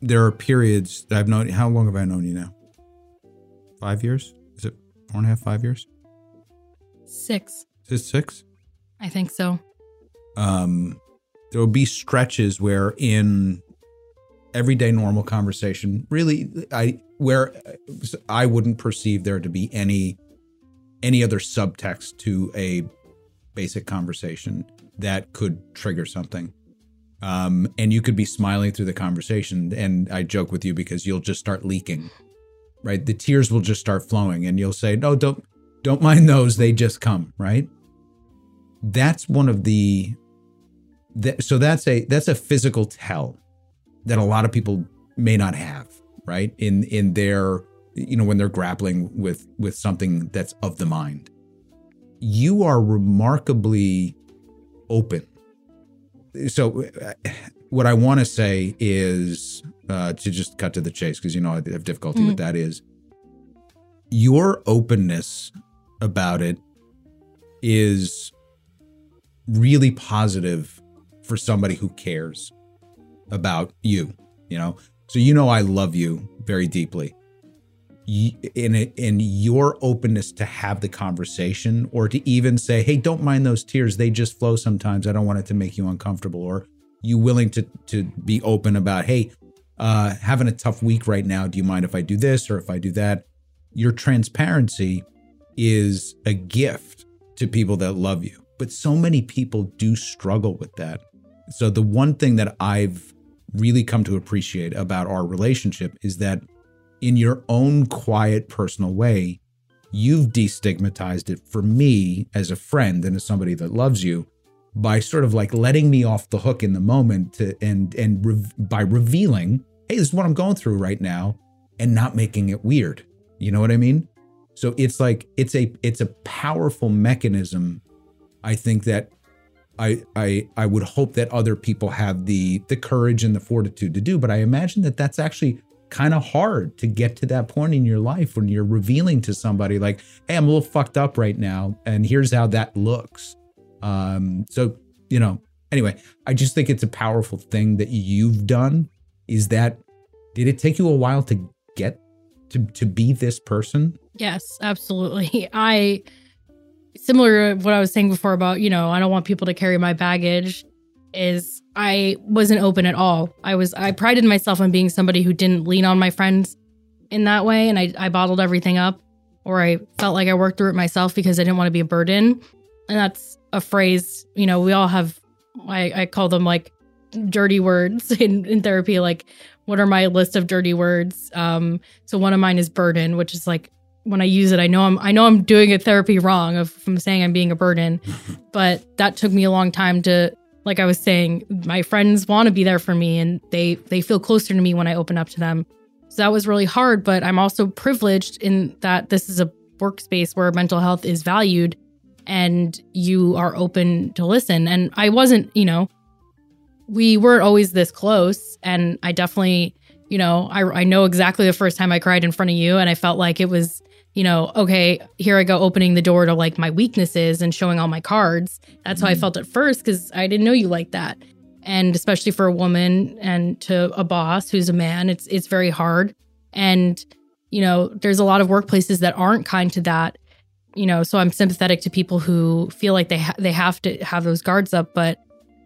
There are periods that I've known. How long have I known you now? Five years? Is it four and a half, five years? Six. Is it six? I think so um, there will be stretches where in everyday normal conversation, really, I where I wouldn't perceive there to be any any other subtext to a basic conversation that could trigger something. Um, and you could be smiling through the conversation, and I joke with you because you'll just start leaking, right? The tears will just start flowing, and you'll say, "No, don't, don't mind those; they just come." Right? That's one of the that, so that's a that's a physical tell that a lot of people may not have, right? In in their you know when they're grappling with with something that's of the mind. You are remarkably open. So uh, what I want to say is uh, to just cut to the chase because you know I have difficulty mm. with that is your openness about it is really positive for somebody who cares about you, you know? So you know I love you very deeply. In in your openness to have the conversation or to even say, "Hey, don't mind those tears. They just flow sometimes. I don't want it to make you uncomfortable." Or you willing to to be open about, "Hey, uh having a tough week right now. Do you mind if I do this or if I do that?" Your transparency is a gift to people that love you. But so many people do struggle with that. So, the one thing that I've really come to appreciate about our relationship is that in your own quiet, personal way, you've destigmatized it for me as a friend and as somebody that loves you by sort of like letting me off the hook in the moment to, and and re- by revealing, hey, this is what I'm going through right now, and not making it weird. You know what I mean? So it's like it's a it's a powerful mechanism. I think that I, I I would hope that other people have the the courage and the fortitude to do, but I imagine that that's actually kind of hard to get to that point in your life when you're revealing to somebody like, "Hey, I'm a little fucked up right now, and here's how that looks." Um, so you know, anyway, I just think it's a powerful thing that you've done. Is that did it take you a while to get to to be this person? Yes, absolutely. I similar to what I was saying before about, you know, I don't want people to carry my baggage is I wasn't open at all. I was I prided myself on being somebody who didn't lean on my friends in that way and I, I bottled everything up or I felt like I worked through it myself because I didn't want to be a burden. And that's a phrase, you know, we all have I, I call them like dirty words in, in therapy, like what are my list of dirty words? Um, so one of mine is burden, which is like when I use it, I know I'm I know I'm doing a therapy wrong of from saying I'm being a burden, but that took me a long time to like I was saying, my friends want to be there for me and they they feel closer to me when I open up to them. So that was really hard, but I'm also privileged in that this is a workspace where mental health is valued and you are open to listen. And I wasn't, you know, we weren't always this close and I definitely you know, I, I know exactly the first time I cried in front of you, and I felt like it was you know, okay, here I go opening the door to like my weaknesses and showing all my cards. That's mm-hmm. how I mm. felt at first because I didn't know you like that. And especially for a woman and to a boss who's a man, it's it's very hard. And you know, there's a lot of workplaces that aren't kind to that. You know, so I'm sympathetic to people who feel like they ha- they have to have those guards up, but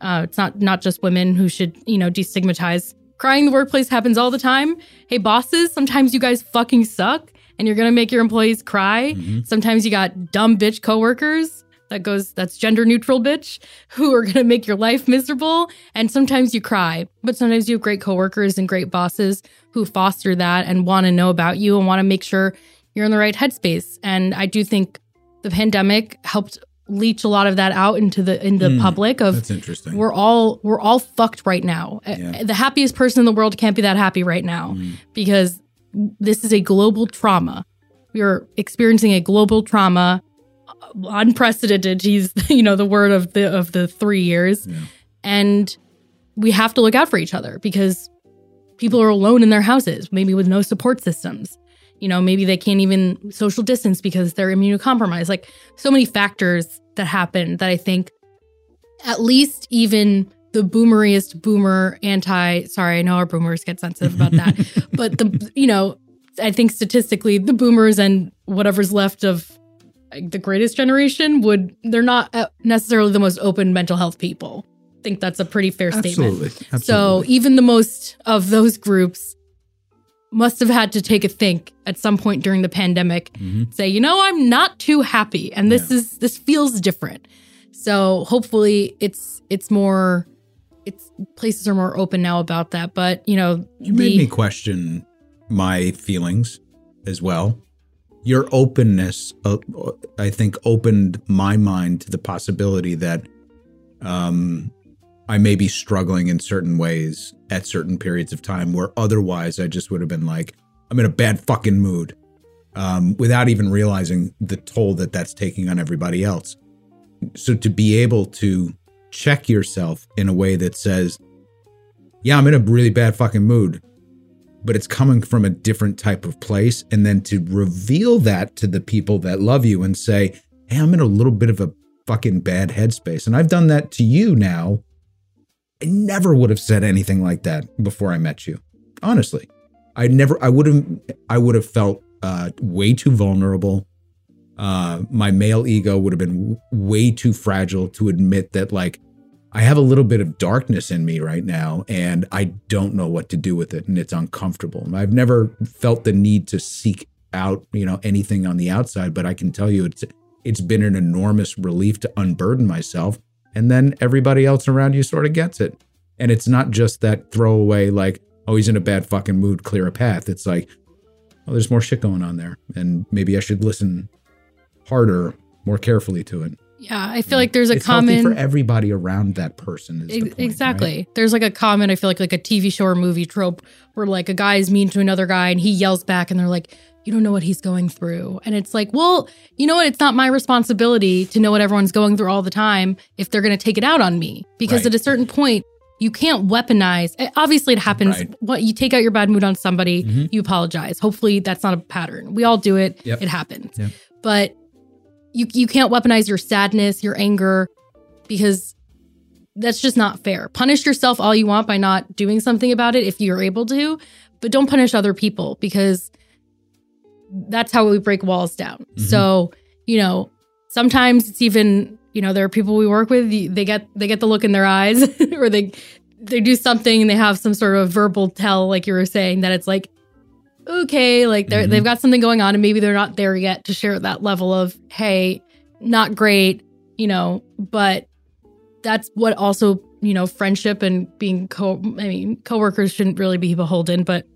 Uh, it's not not just women who should you know destigmatize crying in the workplace happens all the time. Hey bosses, sometimes you guys fucking suck and you're gonna make your employees cry. Mm-hmm. Sometimes you got dumb bitch coworkers that goes that's gender neutral bitch who are gonna make your life miserable. And sometimes you cry, but sometimes you have great coworkers and great bosses who foster that and want to know about you and want to make sure you're in the right headspace. And I do think the pandemic helped leach a lot of that out into the in the hmm. public of That's interesting. we're all we're all fucked right now. Yeah. The happiest person in the world can't be that happy right now hmm. because this is a global trauma. We are experiencing a global trauma, uh, unprecedented. He's you know the word of the of the three years, and we have to look out for each other because people are alone in their houses, maybe with no support systems. You know, maybe they can't even social distance because they're immunocompromised. Like so many factors that happen that I think at least even the boomeriest boomer anti sorry i know our boomers get sensitive about that but the you know i think statistically the boomers and whatever's left of the greatest generation would they're not uh, necessarily the most open mental health people. I think that's a pretty fair Absolutely. statement so even the most of those groups must have had to take a think at some point during the pandemic say you know i'm not too happy and this is this feels different. So hopefully it's it's more it's places are more open now about that but you know You made me question my feelings as well. Your openness, uh, I think, opened my mind to the possibility that um, I may be struggling in certain ways at certain periods of time where otherwise I just would have been like, I'm in a bad fucking mood um, without even realizing the toll that that's taking on everybody else. So to be able to check yourself in a way that says, yeah, I'm in a really bad fucking mood, but it's coming from a different type of place. And then to reveal that to the people that love you and say, hey, I'm in a little bit of a fucking bad headspace. And I've done that to you now. I never would have said anything like that before I met you. Honestly, I never, I would have, I would have felt uh, way too vulnerable. Uh, my male ego would have been way too fragile to admit that, like, I have a little bit of darkness in me right now, and I don't know what to do with it, and it's uncomfortable. I've never felt the need to seek out, you know, anything on the outside, but I can tell you, it's it's been an enormous relief to unburden myself, and then everybody else around you sort of gets it, and it's not just that throwaway like, oh, he's in a bad fucking mood, clear a path. It's like, oh, there's more shit going on there, and maybe I should listen harder, more carefully to it. yeah i feel like there's a it's common for everybody around that person. Is the point, exactly. right? There's like a common, I feel like like a TV show or movie trope where like a guy is mean to another guy and he yells back and they're like, you don't know what he's going through. And it's like, well, you know what? It's not my responsibility to know what everyone's going through all the time if they're going to take it out on me. Because Right. at a certain point, you can't weaponize. eh, Obviously, it happens. Right. Mm-hmm. What you take out your bad mood on somebody, you apologize. Hopefully, that's not a pattern. We all do it. Yep. It happens. Yep. But you you can't weaponize your sadness, your anger, because that's just not fair. Punish yourself all you want by not doing something about it if you're able to, but don't punish other people because that's how we break walls down. Mm-hmm. So, you know, sometimes it's even, you know, there are people we work with, they get they get the look in their eyes or they they do something and they have some sort of verbal tell like you were saying that it's like okay, like they're, Mhm. they've got something going on and maybe they're not there yet to share that level of, hey, not great, you know, but that's what also, you know, friendship and being co I mean, coworkers shouldn't really be beholden, but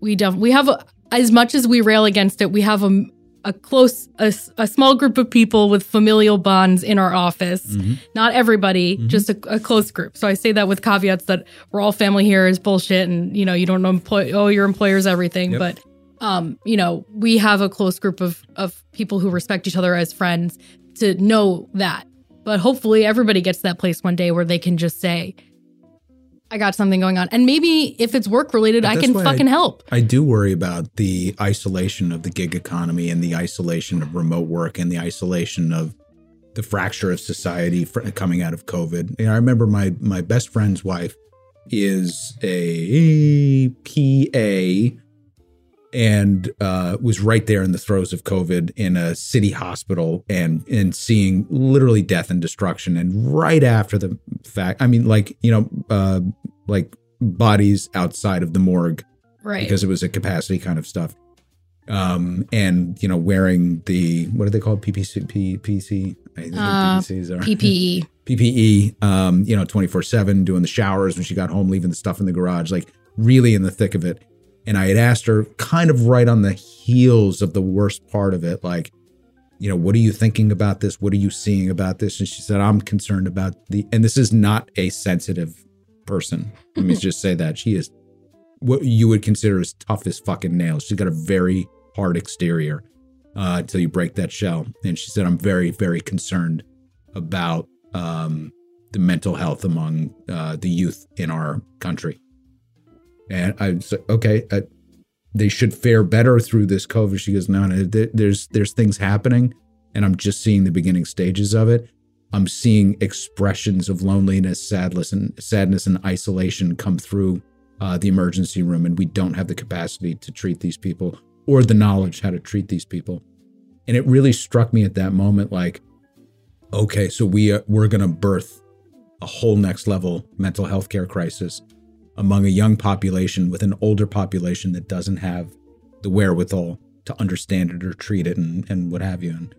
we def- we have a, as much as we rail against it, we have a a close a, a small group of people with familial bonds in our office. Mhm. Not everybody, just a, a close group. So I say that with caveats that we're all family here is bullshit, and you know you don't know employ oh your employer's everything, Yep. but um you know we have a close group of of people who respect each other as friends to know that. But hopefully everybody gets to that place one day where they can just say, I got something going on. And maybe if it's work related, I can fucking I- help. I do worry about the isolation of the gig economy and the isolation of remote work and the isolation of the fracture of society fr- coming out of COVID. You know, I remember my my best friend's wife is a PA and uh, was right there in the throes of COVID in a city hospital and and seeing literally death and destruction. And right after the fact, I mean, like you know, uh, like bodies outside of the morgue Right. because it was a capacity kind of stuff. Um, and you know, wearing the what are they called? PPC, P, PC. Uh, PPE. PPE, um, you know, 24 7, doing the showers when she got home, leaving the stuff in the garage, like really in the thick of it. And I had asked her, kind of right on the heels of the worst part of it, like, you know, what are you thinking about this? What are you seeing about this? And she said, I'm concerned about the, and this is not a sensitive person. Let me just say that. She is what you would consider as tough as fucking nails. She's got a very hard exterior uh, until you break that shell. And she said, I'm very, very concerned about um, the mental health among uh, the youth in our country. And I said, okay, uh, they should fare better through this COVID. She goes, no, no, there- there's there's things happening, and I'm just seeing the beginning stages of it. I'm seeing expressions of loneliness, sadness, and sadness and isolation come through uh, the emergency room, and we don't have the capacity to treat these people or the knowledge how to treat these people. And it really struck me at that moment, like, okay, so we are, we're going to birth a whole next level mental health care crisis among a young population with an older population that doesn't have the wherewithal to understand it or treat it and, and what have you. And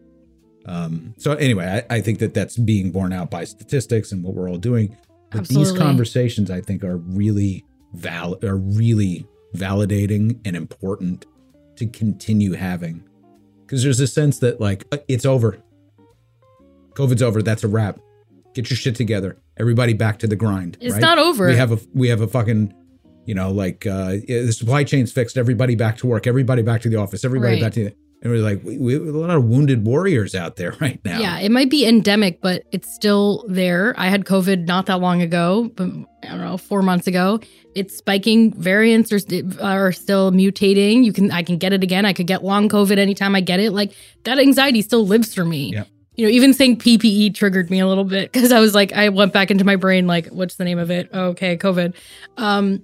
um, so anyway, I, I think that that's being borne out by statistics and what we're all doing. But these conversations, I think, are really val are really validating and important to continue having. Because there's a sense that like uh, it's over. Covid's over. That's a wrap. Get your shit together everybody back to the grind It's right? not over. we have a we have a fucking you know like uh the supply chain's fixed everybody back to work everybody back to the office everybody Right. back to and we're like we, we have a lot of wounded warriors out there right now Yeah, it might be endemic, but it's still there. I had COVID not that long ago, but I don't know, four months ago. It's spiking. Variants are, st- are still mutating. You can, I can get it again. I could get long COVID anytime I get it. Like that anxiety still lives for me. Yeah. You know, even saying PPE triggered me a little bit because I was like, I went back into my brain, like, what's the name of it? Okay, COVID. Um,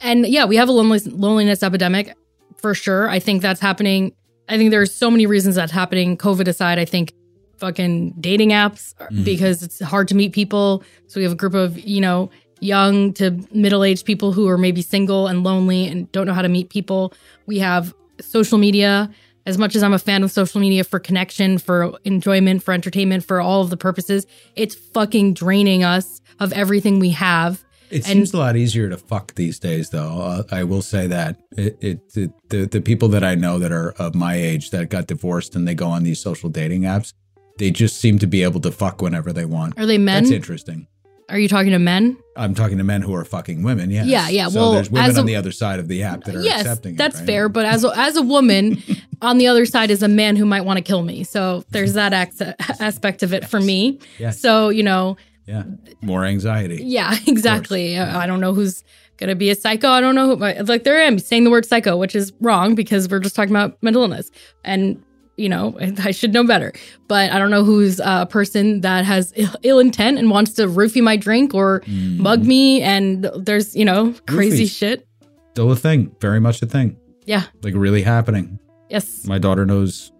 and yeah, we have a loneliness, loneliness epidemic for sure. I think that's happening. I think there's so many reasons that's happening. COVID aside, I think fucking dating apps are- Mhm. because it's hard to meet people. So we have a group of, you know, young to middle aged people who are maybe single and lonely and don't know how to meet people. We have social media. As much as I'm a fan of social media for connection, for enjoyment, for entertainment, for all of the purposes, it's fucking draining us of everything we have. It And- seems a lot easier to fuck these days, though. Uh, I will say that it, it, it the the people that I know that are of my age that got divorced and they go on these social dating apps, they just seem to be able to fuck whenever they want. Are they men? That's interesting. Are you talking to men? I'm talking to men who are fucking women. Yeah. Yeah, yeah, So well, there's women a- on the other side of the app that are yes, accepting. it, that's right? fair. But as a, as a woman, on the other side is a man who might want to kill me. So there's that ac- aspect of it for me. Yes. So you know, Yeah, more anxiety. yeah, exactly. I I don't know who's gonna be a psycho. I don't know who. Like there I am saying the word psycho, which is wrong because we're just talking about mental illness, and you know I should know better. But I don't know who's a person that has ill, ill intent and wants to roofie my drink or Mm. mug me. And there's you know crazy Roofies. shit. Still a thing. Very much a thing. Yeah. Like really happening. Yes. My daughter knows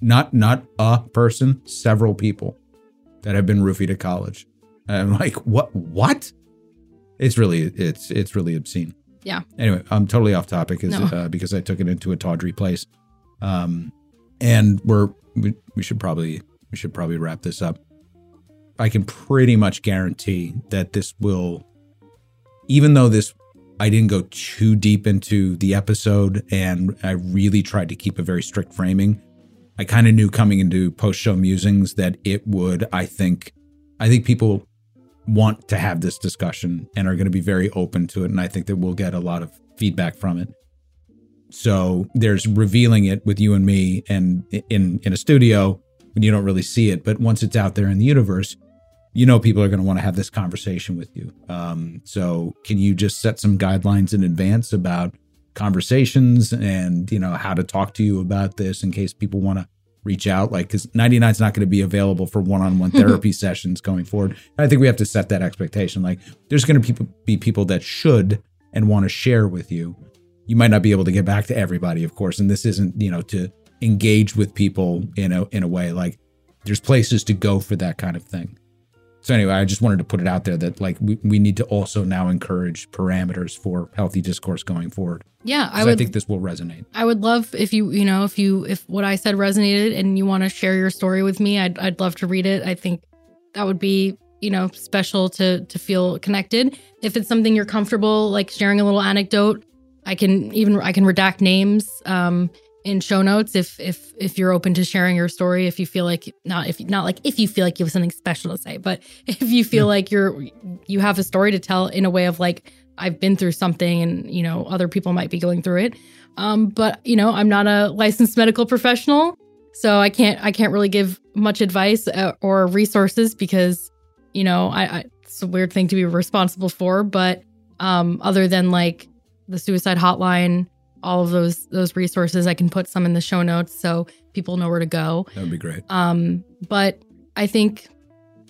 not not a person, several people that have been roofied at college. And I'm like, what? What? It's really it's it's really obscene. Yeah. Anyway, I'm totally off topic is, No. uh, because I took it into a tawdry place. Um, and we're we, we should probably we should probably wrap this up. I can pretty much guarantee that this will, even though this I didn't go too deep into the episode and I really tried to keep a very strict framing. I kind of knew coming into post show musings that it would, I think, I think people want to have this discussion and are going to be very open to it. And I think that we'll get a lot of feedback from it. So there's revealing it with you and me and in, in a studio when you don't really see it. But once it's out there in the universe, you know people are going to want to have this conversation with you. Um, so can you just set some guidelines in advance about conversations and you know how to talk to you about this in case people want to reach out like because 99 is not going to be available for one-on-one therapy sessions going forward i think we have to set that expectation like there's going to be people that should and want to share with you you might not be able to get back to everybody, of course, and this isn't you know to engage with people in a in a way like there's places to go for that kind of thing. So anyway, I just wanted to put it out there that like we, we need to also now encourage parameters for healthy discourse going forward. Yeah, I would. I think this will resonate. I would love if you, you know, if you, if what I said resonated and you want to share your story with me, I'd, I'd love to read it. I think that would be, you know, special to, to feel connected. If it's something you're comfortable, like sharing a little anecdote, I can even, I can redact names, um, in show notes if, if, if you're open to sharing your story, if you feel like not, if not like if you feel like you have something special to say, but if you feel like you're, you have a story to tell in a way of like, I've been through something and, you know, other people might be going through it. Um, but you know, I'm not a licensed medical professional, so I can't I can't really give much advice uh, or resources because you know I, I it's a weird thing to be responsible for. But um, other than like the suicide hotline, all of those those resources, I can put some in the show notes so people know where to go. That would be great. Um, but I think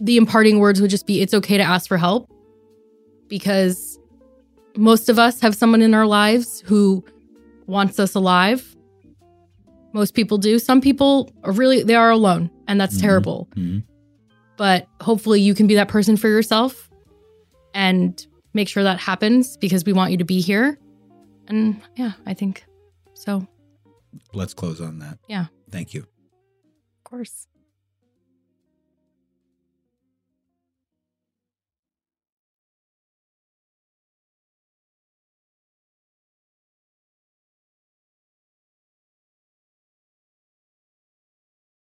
the imparting words would just be it's okay to ask for help because most of us have someone in our lives who wants us alive. Most people do. Some people are really they are alone and that's Mhm. terrible. Mhm. But hopefully you can be that person for yourself and make sure that happens because we want you to be here. And yeah, I think so. Let's close on that. Yeah. Thank you. Of course.